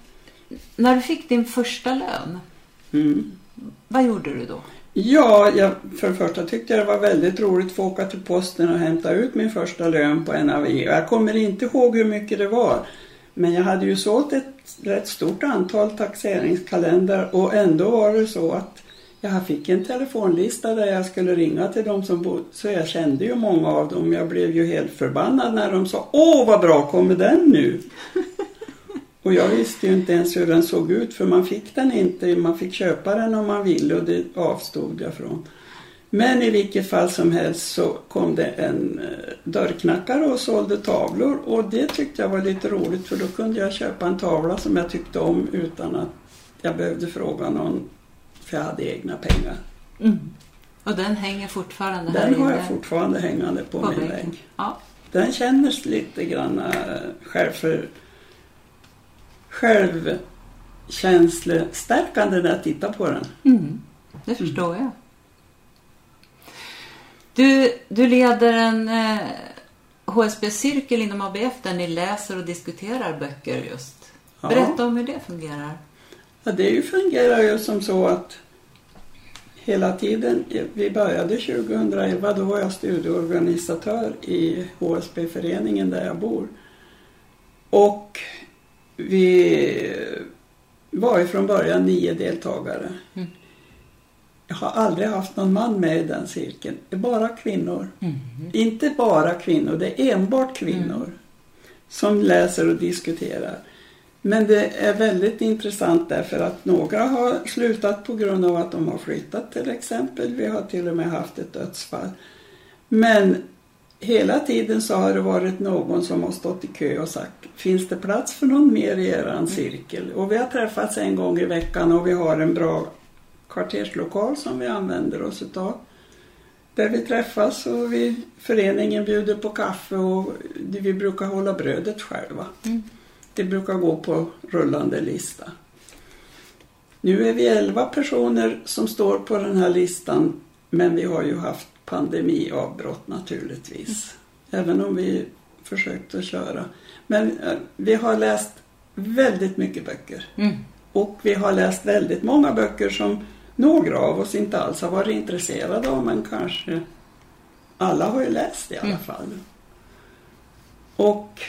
när du fick din första lön, mm. vad gjorde du då? Ja, jag, för det första tyckte jag det var väldigt roligt att få åka till posten och hämta ut min första lön på NAV. Jag kommer inte ihåg hur mycket det var. Men jag hade ju sålt ett rätt stort antal taxeringskalendrar och ändå var det så att jag fick en telefonlista där jag skulle ringa till dem som bodde, så jag kände ju många av dem. Jag blev ju helt förbannad när de sa Åh vad bra, kommer den nu? och jag visste ju inte ens hur den såg ut för man fick den inte, man fick köpa den om man ville och det avstod jag från. Men i vilket fall som helst så kom det en eh, dörrknackare och sålde tavlor och det tyckte jag var lite roligt för då kunde jag köpa en tavla som jag tyckte om utan att jag behövde fråga någon för jag hade egna pengar. Mm. Och den hänger fortfarande den här Den har jag fortfarande hängande på, på min vägg. Ja. Den känns lite grann äh, själv för självkänslestärkande när jag tittar på den. Mm. Det förstår jag. Du, du leder en eh, HSB-cirkel inom ABF där ni läser och diskuterar böcker just. Berätta ja. om hur det fungerar. Ja, det fungerar ju som så att hela tiden, vi började 2011, då var jag studieorganisatör i HSB-föreningen där jag bor. Och vi var ju från början nio deltagare. Mm. Jag har aldrig haft någon man med i den cirkeln. Det är bara kvinnor. Mm. Inte bara kvinnor, det är enbart kvinnor mm. som läser och diskuterar. Men det är väldigt intressant därför att några har slutat på grund av att de har flyttat till exempel. Vi har till och med haft ett dödsfall. Men hela tiden så har det varit någon som har stått i kö och sagt Finns det plats för någon mer i eran cirkel? Och vi har träffats en gång i veckan och vi har en bra kvarterslokal som vi använder oss utav. Där vi träffas och vi, föreningen bjuder på kaffe och vi brukar hålla brödet själva. Mm. Det brukar gå på rullande lista. Nu är vi elva personer som står på den här listan men vi har ju haft pandemiavbrott naturligtvis. Även om vi försökt att köra. Men eh, vi har läst väldigt mycket böcker. Mm. Och vi har läst väldigt många böcker som några av oss inte alls har varit intresserade av men kanske alla har ju läst i alla mm. fall. Och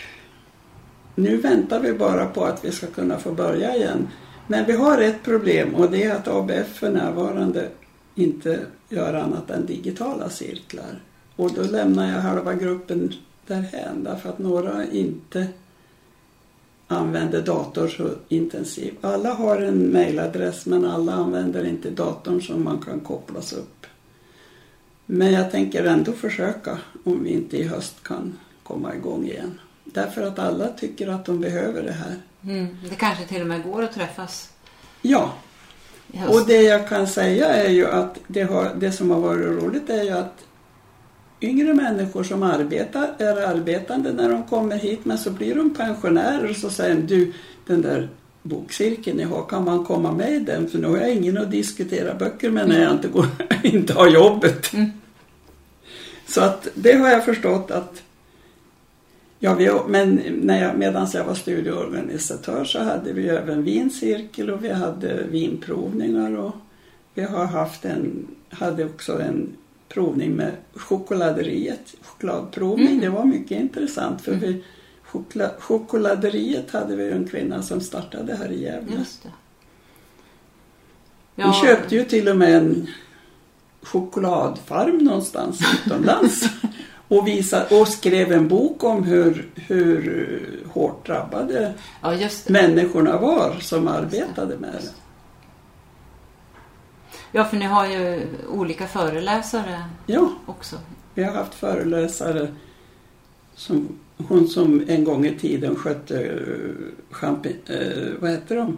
nu väntar vi bara på att vi ska kunna få börja igen. Men vi har ett problem och det är att ABF för närvarande inte gör annat än digitala cirklar. Och då lämnar jag halva gruppen därhän därför att några inte använder dator så intensivt. Alla har en mailadress men alla använder inte datorn som man kan kopplas upp. Men jag tänker ändå försöka om vi inte i höst kan komma igång igen. Därför att alla tycker att de behöver det här. Mm. Det kanske till och med går att träffas. Ja. Och det jag kan säga är ju att det, har, det som har varit roligt är ju att yngre människor som arbetar är arbetande när de kommer hit men så blir de pensionärer och så säger de, du den där bokcirkeln ni har, kan man komma med i den? För nu har jag ingen att diskutera böcker med när jag inte, går, inte har jobbet. Mm. Så att det har jag förstått att Ja, vi, men när jag, medan jag var studieorganisatör så hade vi även vincirkel och vi hade vinprovningar och vi har haft en, hade också en provning med chokladeriet, chokladprovning. Mm. Det var mycket intressant för mm. vi, chokla, chokladeriet hade vi en kvinna som startade här i Gävle. Ja. Vi köpte ju till och med en chokladfarm någonstans utomlands. Och, visade, och skrev en bok om hur, hur hårt drabbade ja, människorna var som arbetade med det. Ja, för ni har ju olika föreläsare ja, också. vi har haft föreläsare som hon som en gång i tiden skötte uh, champi, uh, vad heter de?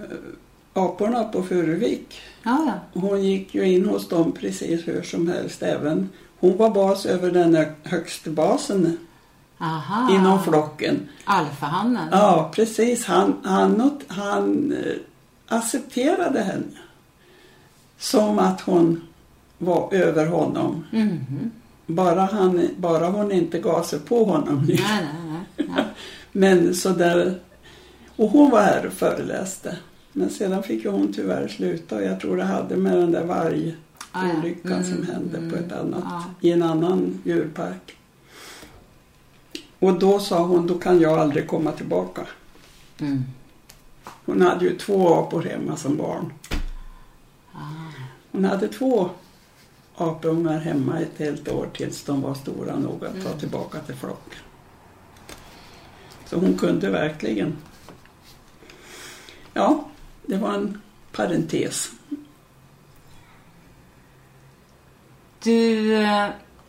Uh, aporna på Furuvik. Ja, ja. Hon gick ju in hos dem precis hur som helst. Även hon var bas över den högsta basen Aha. inom flocken. Alfahannen? Ja, precis. Han, han, han accepterade henne som att hon var över honom. Mm. Bara, han, bara hon inte gav sig på honom. Nej, nej, nej. Men så där, och hon var här och föreläste. Men sedan fick hon tyvärr sluta och jag tror det hade med den där vargolyckan ah, ja. mm, som hände mm, på ett annat, ja. i en annan djurpark. Och då sa hon, då kan jag aldrig komma tillbaka. Mm. Hon hade ju två apor hemma som barn. Hon hade två apungar hemma ett helt år tills de var stora nog att ta mm. tillbaka till flocken. Så hon kunde verkligen. Ja, det var en parentes. Du, eh,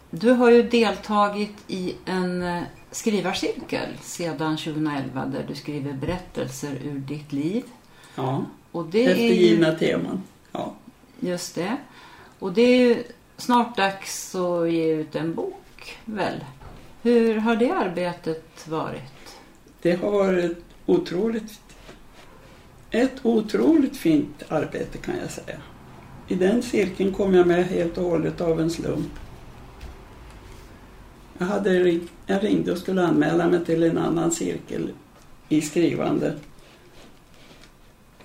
du har ju deltagit i en eh, skrivarcirkel sedan 2011 där du skriver berättelser ur ditt liv. Ja, och det eftergivna är teman. Ja. Just det. Och det är ju snart dags att ge ut en bok, väl? Hur har det arbetet varit? Det har varit otroligt ett otroligt fint arbete kan jag säga. I den cirkeln kom jag med helt och hållet av en slump. Jag, hade, jag ringde och skulle anmäla mig till en annan cirkel i skrivande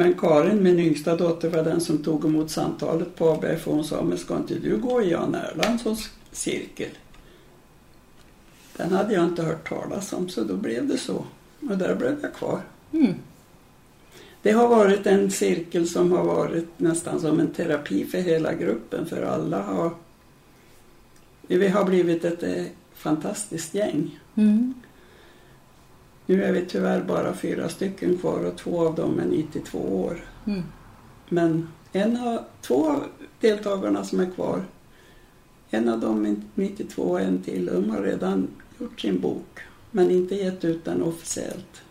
men Karin, min yngsta dotter, var den som tog emot samtalet på ABF och hon sa, men ska inte du gå i Jan Erlandssons cirkel? Den hade jag inte hört talas om så då blev det så. Och där blev jag kvar. Mm. Det har varit en cirkel som har varit nästan som en terapi för hela gruppen för alla har vi har blivit ett eh, fantastiskt gäng. Mm. Nu är vi tyvärr bara fyra stycken kvar och två av dem är 92 år. Mm. Men en av, två av deltagarna som är kvar, en av dem är 92 och en till, de har redan gjort sin bok men inte gett ut den officiellt.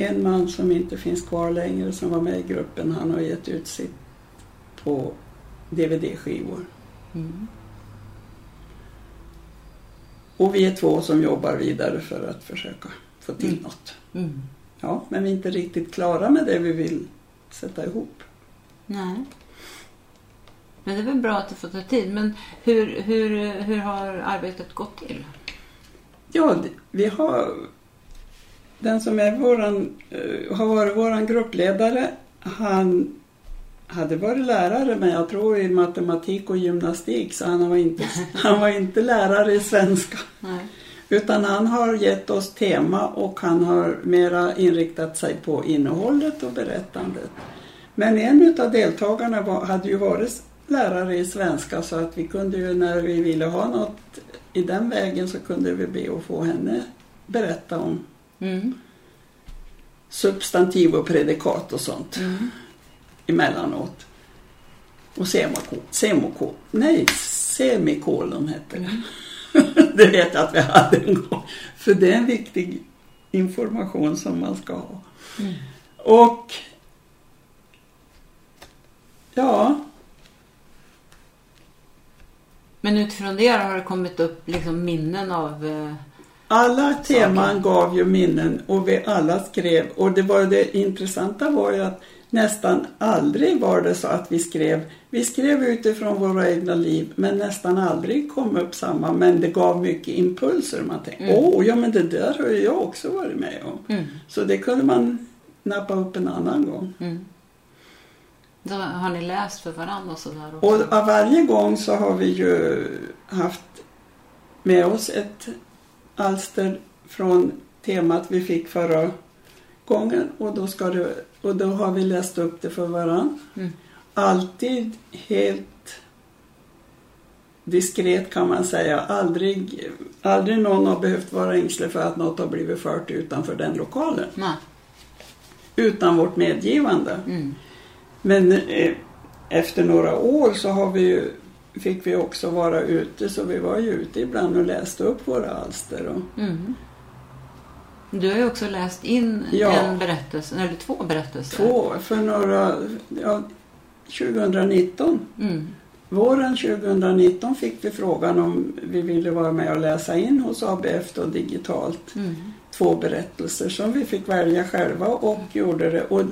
En man som inte finns kvar längre som var med i gruppen, han har gett ut sitt på DVD-skivor. Mm. Och vi är två som jobbar vidare för att försöka få till mm. något. Mm. Ja, men vi är inte riktigt klara med det vi vill sätta ihop. Nej. Men det är väl bra att det får ta tid. Men hur, hur, hur har arbetet gått till? Ja, vi har... Den som är våran, uh, har varit vår gruppledare, han hade varit lärare men jag tror i matematik och gymnastik så han var inte, han var inte lärare i svenska. Nej. Utan han har gett oss tema och han har mera inriktat sig på innehållet och berättandet. Men en av deltagarna var, hade ju varit lärare i svenska så att vi kunde ju när vi ville ha något i den vägen så kunde vi be att få henne berätta om mm. substantiv och predikat och sånt mm. emellanåt. Och semikol, semikol, nej, semikolon hette det. Mm. det vet jag att vi hade en gång. För det är en viktig information som man ska ha. Mm. Och ja. Men utifrån det har det kommit upp liksom minnen av eh, alla teman gav ju minnen och vi alla skrev och det var det intressanta var ju att nästan aldrig var det så att vi skrev, vi skrev utifrån våra egna liv men nästan aldrig kom upp samma men det gav mycket impulser. Man tänkte, mm. åh ja men det där har ju jag också varit med om. Mm. Så det kunde man nappa upp en annan gång. Mm. Då har ni läst för varandra och sådär också? Och varje gång så har vi ju haft med oss ett alster från temat vi fick förra gången och då, ska det, och då har vi läst upp det för varandra. Mm. Alltid helt diskret kan man säga. Aldrig, aldrig någon har behövt vara ängslig för att något har blivit fört utanför den lokalen. Nej. Utan vårt medgivande. Mm. Men eh, efter några år så har vi ju, fick vi också vara ute så vi var ju ute ibland och läste upp våra alster. Och, mm. Du har ju också läst in ja. en berättelse, eller två berättelser. Två, för några, ja, 2019. Mm. Våren 2019 fick vi frågan om vi ville vara med och läsa in hos ABF då digitalt. Mm. Två berättelser som vi fick välja själva och gjorde det. Och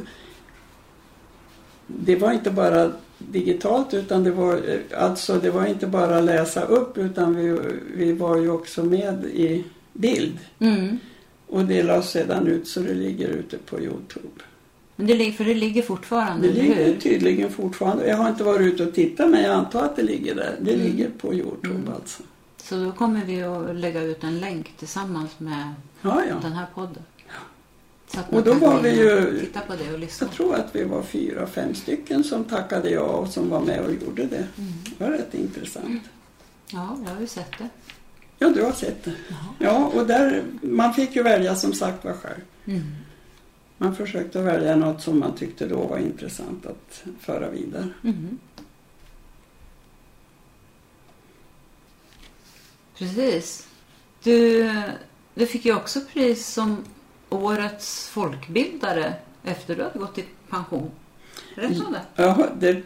det var inte bara digitalt utan det var, alltså det var inte bara läsa upp utan vi, vi var ju också med i bild. Mm. Och det lades sedan ut så det ligger ute på Youtube. Men det, för det ligger fortfarande, Det ligger hur? tydligen fortfarande. Jag har inte varit ute och tittat men jag antar att det ligger där. Det mm. ligger på Youtube mm. alltså. Så då kommer vi att lägga ut en länk tillsammans med ja, ja. den här podden. Och då var vi ju, jag tror att vi var fyra, fem stycken som tackade ja och som var med och gjorde det. Mm. Det var rätt intressant. Ja, jag har ju sett det. Ja, du har sett det. Jaha. Ja, och där, man fick ju välja som sagt var själv. Mm. Man försökte välja något som man tyckte då var intressant att föra vidare. Mm. Precis. Du, du fick ju också pris som årets folkbildare efter du hade gått i pension. Det. Ja, det,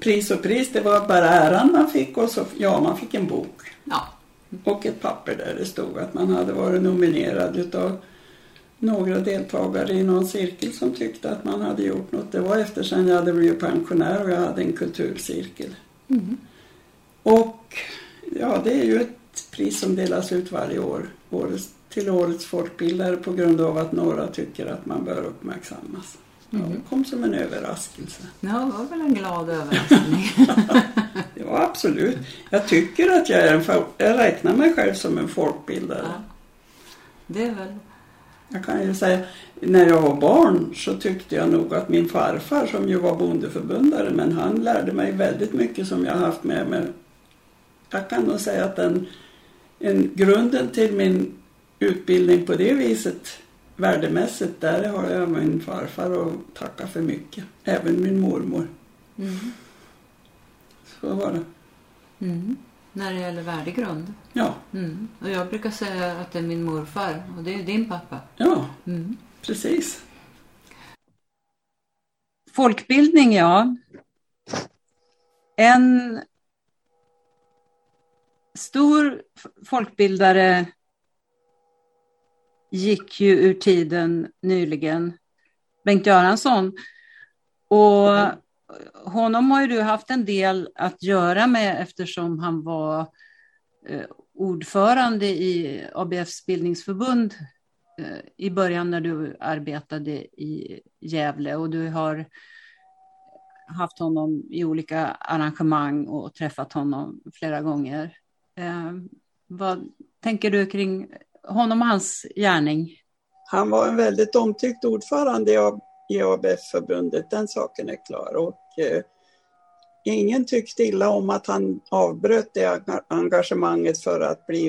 pris och pris, det var bara äran man fick och så, ja, man fick en bok. Ja. Och ett papper där det stod att man hade varit nominerad utav några deltagare i någon cirkel som tyckte att man hade gjort något. Det var efter sen jag hade blivit pensionär och jag hade en kulturcirkel. Mm. Och ja, det är ju ett pris som delas ut varje år till årets folkbildare på grund av att några tycker att man bör uppmärksammas. Ja, det kom som en överraskelse. Ja, det var väl en glad överraskning. ja, absolut. Jag tycker att jag är en, jag räknar mig själv som en folkbildare. Ja, det är väl. Jag kan ju säga, när jag var barn så tyckte jag nog att min farfar som ju var bondeförbundare men han lärde mig väldigt mycket som jag haft med mig. Jag kan nog säga att den, en, grunden till min utbildning på det viset värdemässigt, där har jag min farfar att tacka för mycket. Även min mormor. Mm. Så var det. Mm. När det gäller värdegrund? Ja. Mm. Och jag brukar säga att det är min morfar och det är din pappa. Ja, mm. precis. Folkbildning, ja. En stor folkbildare gick ju ur tiden nyligen, Bengt Göransson. Och honom har ju du haft en del att göra med eftersom han var eh, ordförande i ABFs bildningsförbund eh, i början när du arbetade i Gävle och du har haft honom i olika arrangemang och träffat honom flera gånger. Eh, vad tänker du kring honom och hans gärning? Han var en väldigt omtyckt ordförande i ABF-förbundet, den saken är klar. Och, eh, ingen tyckte illa om att han avbröt det engagemanget för att bli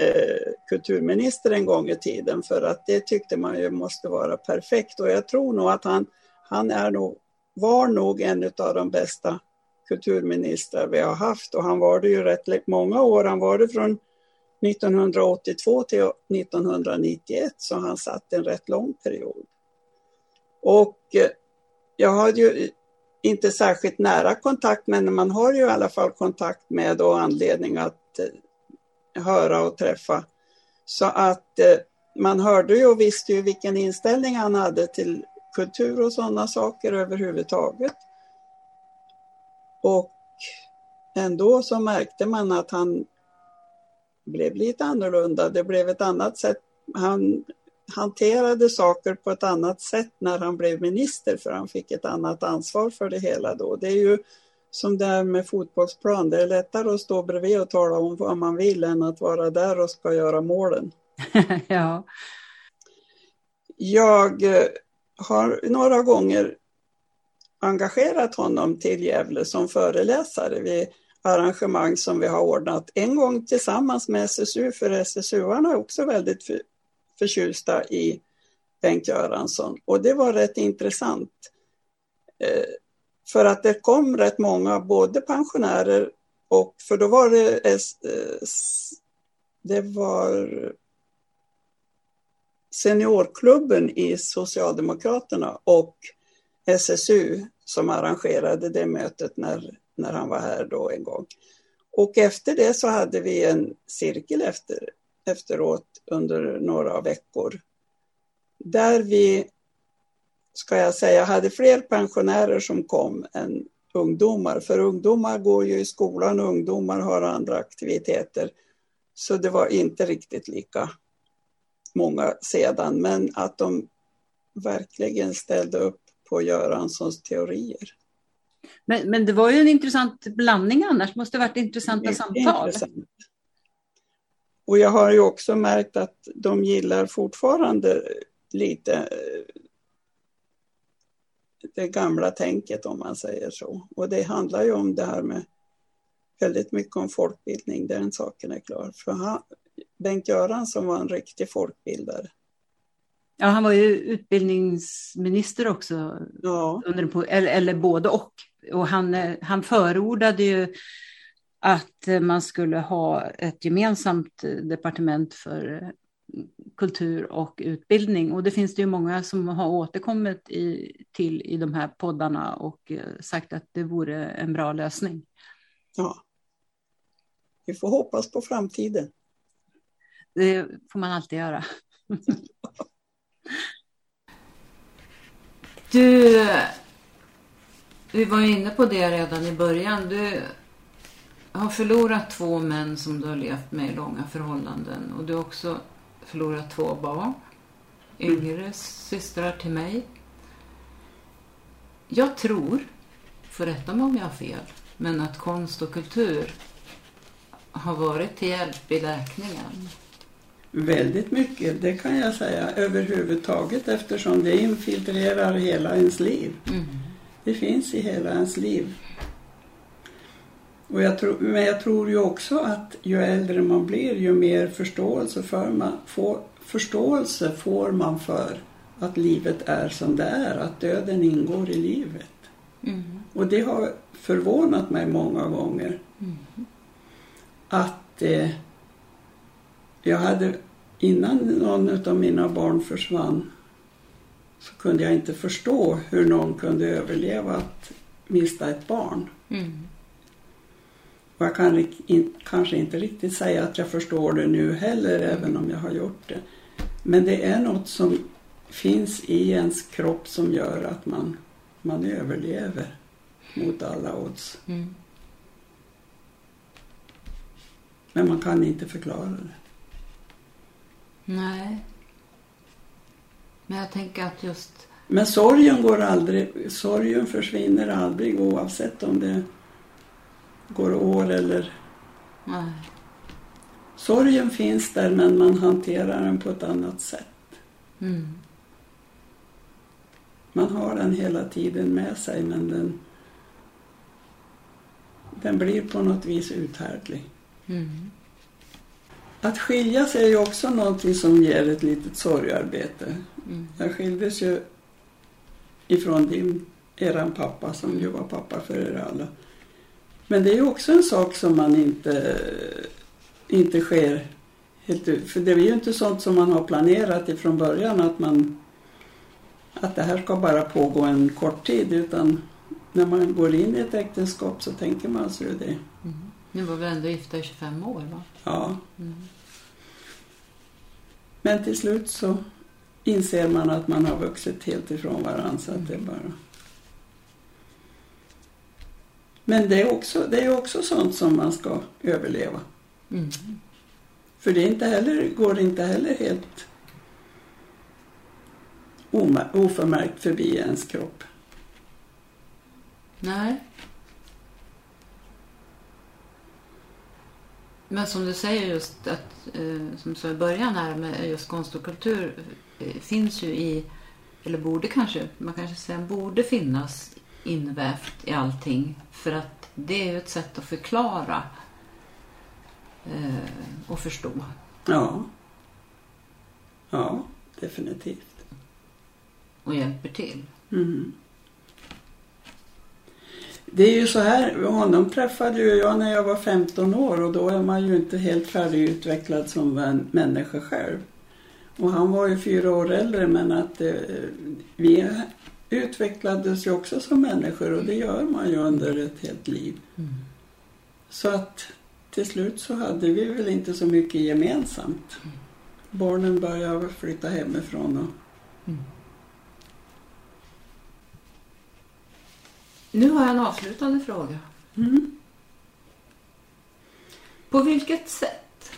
eh, kulturminister en gång i tiden för att det tyckte man ju måste vara perfekt och jag tror nog att han, han är nog, var nog en av de bästa kulturministrar vi har haft och han var det ju rätt många år. Han var det från 1982 till 1991 så han satt en rätt lång period. Och eh, jag hade ju inte särskilt nära kontakt men man har ju i alla fall kontakt med och anledning att eh, höra och träffa. Så att eh, man hörde ju och visste ju vilken inställning han hade till kultur och sådana saker överhuvudtaget. Och ändå så märkte man att han blev lite annorlunda. Det blev ett annat sätt. Han hanterade saker på ett annat sätt när han blev minister för han fick ett annat ansvar för det hela då. Det är ju som det är med fotbollsplan. Det är lättare att stå bredvid och tala om vad man vill än att vara där och ska göra målen. ja. Jag eh, har några gånger engagerat honom till Gävle som föreläsare vid arrangemang som vi har ordnat. En gång tillsammans med SSU, för SSU-arna är också väldigt för, förtjusta i Bengt Göransson. Och det var rätt intressant. Eh, för att det kom rätt många, både pensionärer och, för då var det, eh, det var seniorklubben i Socialdemokraterna och SSU som arrangerade det mötet när, när han var här då en gång. Och efter det så hade vi en cirkel efter, efteråt under några veckor. Där vi, ska jag säga, hade fler pensionärer som kom än ungdomar. För ungdomar går ju i skolan och ungdomar har andra aktiviteter. Så det var inte riktigt lika många sedan. Men att de verkligen ställde upp på Göranssons teorier. Men, men det var ju en intressant blandning annars, måste det varit intressanta samtal. Intressant. Och jag har ju också märkt att de gillar fortfarande lite eh, det gamla tänket om man säger så. Och det handlar ju om det här med väldigt mycket om folkbildning, den saken är klar. För han, Bengt Göransson var en riktig folkbildare. Ja, han var ju utbildningsminister också, ja. under, eller, eller både och. Och han, han förordade ju att man skulle ha ett gemensamt departement för kultur och utbildning. Och det finns det ju många som har återkommit i, till i de här poddarna och sagt att det vore en bra lösning. Ja. Vi får hoppas på framtiden. Det får man alltid göra. Du, vi var inne på det redan i början. Du har förlorat två män som du har levt med i långa förhållanden och du har också förlorat två barn, yngre mm. systrar till mig. Jag tror, får rätta mig om jag har fel, men att konst och kultur har varit till hjälp i läkningen. Väldigt mycket, det kan jag säga, överhuvudtaget eftersom det infiltrerar hela ens liv. Mm. Det finns i hela ens liv. Och jag tror, men jag tror ju också att ju äldre man blir ju mer förståelse, för man, får, förståelse får man för att livet är som det är, att döden ingår i livet. Mm. Och det har förvånat mig många gånger. Mm. Att eh, jag hade, innan någon av mina barn försvann, så kunde jag inte förstå hur någon kunde överleva att mista ett barn. Mm. Och jag kan in, kanske inte riktigt säga att jag förstår det nu heller, mm. även om jag har gjort det. Men det är något som finns i ens kropp som gör att man, man överlever mot alla odds. Mm. Men man kan inte förklara det. Nej. Men jag tänker att just... Men sorgen går aldrig, sorgen försvinner aldrig oavsett om det går år eller... Nej. Sorgen finns där men man hanterar den på ett annat sätt. Mm. Man har den hela tiden med sig men den, den blir på något vis uthärdlig. Mm. Att skilja sig är ju också någonting som ger ett litet sorgarbete. Mm. Jag skildes ju ifrån din, eran pappa som ju var pappa för er alla. Men det är ju också en sak som man inte, inte sker helt. För det är ju inte sånt som man har planerat ifrån början att man att det här ska bara pågå en kort tid utan när man går in i ett äktenskap så tänker man sig det. Mm. Ni var väl ändå gifta i 25 år? va? Ja. Mm. Men till slut så inser man att man har vuxit helt ifrån varandra så att det är bara... Men det är också, det är också sånt som man ska överleva. Mm. För det inte heller, går inte heller helt oförmärkt förbi ens kropp. Nej. Men som du säger just att, eh, som du sa i början här med just konst och kultur finns ju i, eller borde kanske, man kanske säga borde finnas invävt i allting. För att det är ju ett sätt att förklara eh, och förstå. Ja. Ja, definitivt. Och hjälper till. Mm. Det är ju så här, honom träffade ju jag när jag var 15 år och då är man ju inte helt färdigutvecklad som människa själv. Och han var ju fyra år äldre men att eh, vi utvecklades ju också som människor och det gör man ju under ett helt liv. Mm. Så att till slut så hade vi väl inte så mycket gemensamt. Mm. Barnen började flytta hemifrån och mm. Nu har jag en avslutande fråga. Mm. På vilket sätt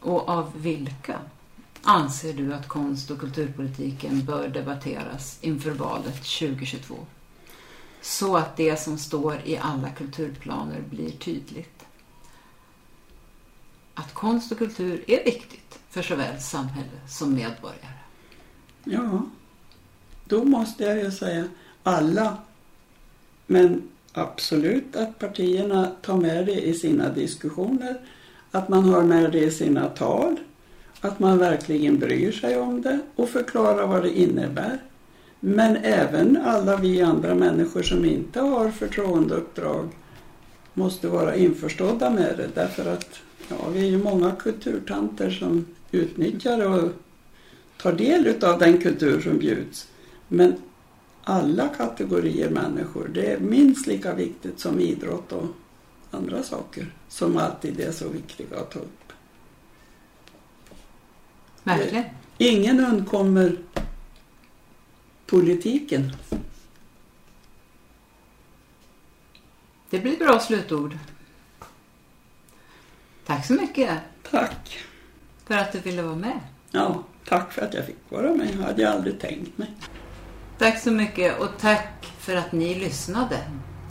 och av vilka anser du att konst och kulturpolitiken bör debatteras inför valet 2022? Så att det som står i alla kulturplaner blir tydligt. Att konst och kultur är viktigt för såväl samhälle som medborgare. Ja, då måste jag ju säga alla men absolut att partierna tar med det i sina diskussioner, att man har med det i sina tal, att man verkligen bryr sig om det och förklarar vad det innebär. Men även alla vi andra människor som inte har förtroendeuppdrag måste vara införstådda med det därför att ja, vi är ju många kulturtanter som utnyttjar och tar del av den kultur som bjuds. Men alla kategorier människor. Det är minst lika viktigt som idrott och andra saker som alltid är så viktiga att ta upp. Verkligen. Ingen undkommer politiken. Det blir bra slutord. Tack så mycket. Tack. För att du ville vara med. Ja, tack för att jag fick vara med. Det hade jag aldrig tänkt mig. Tack så mycket och tack för att ni lyssnade.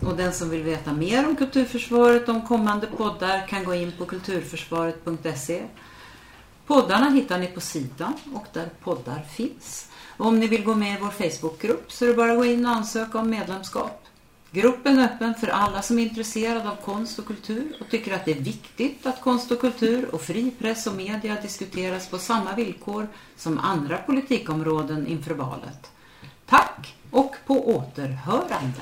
Och den som vill veta mer om Kulturförsvaret och om kommande poddar kan gå in på kulturförsvaret.se. Poddarna hittar ni på sidan och där poddar finns. Och om ni vill gå med i vår Facebookgrupp så är det bara att gå in och ansöka om medlemskap. Gruppen är öppen för alla som är intresserade av konst och kultur och tycker att det är viktigt att konst och kultur och fri press och media diskuteras på samma villkor som andra politikområden inför valet. Tack och på återhörande.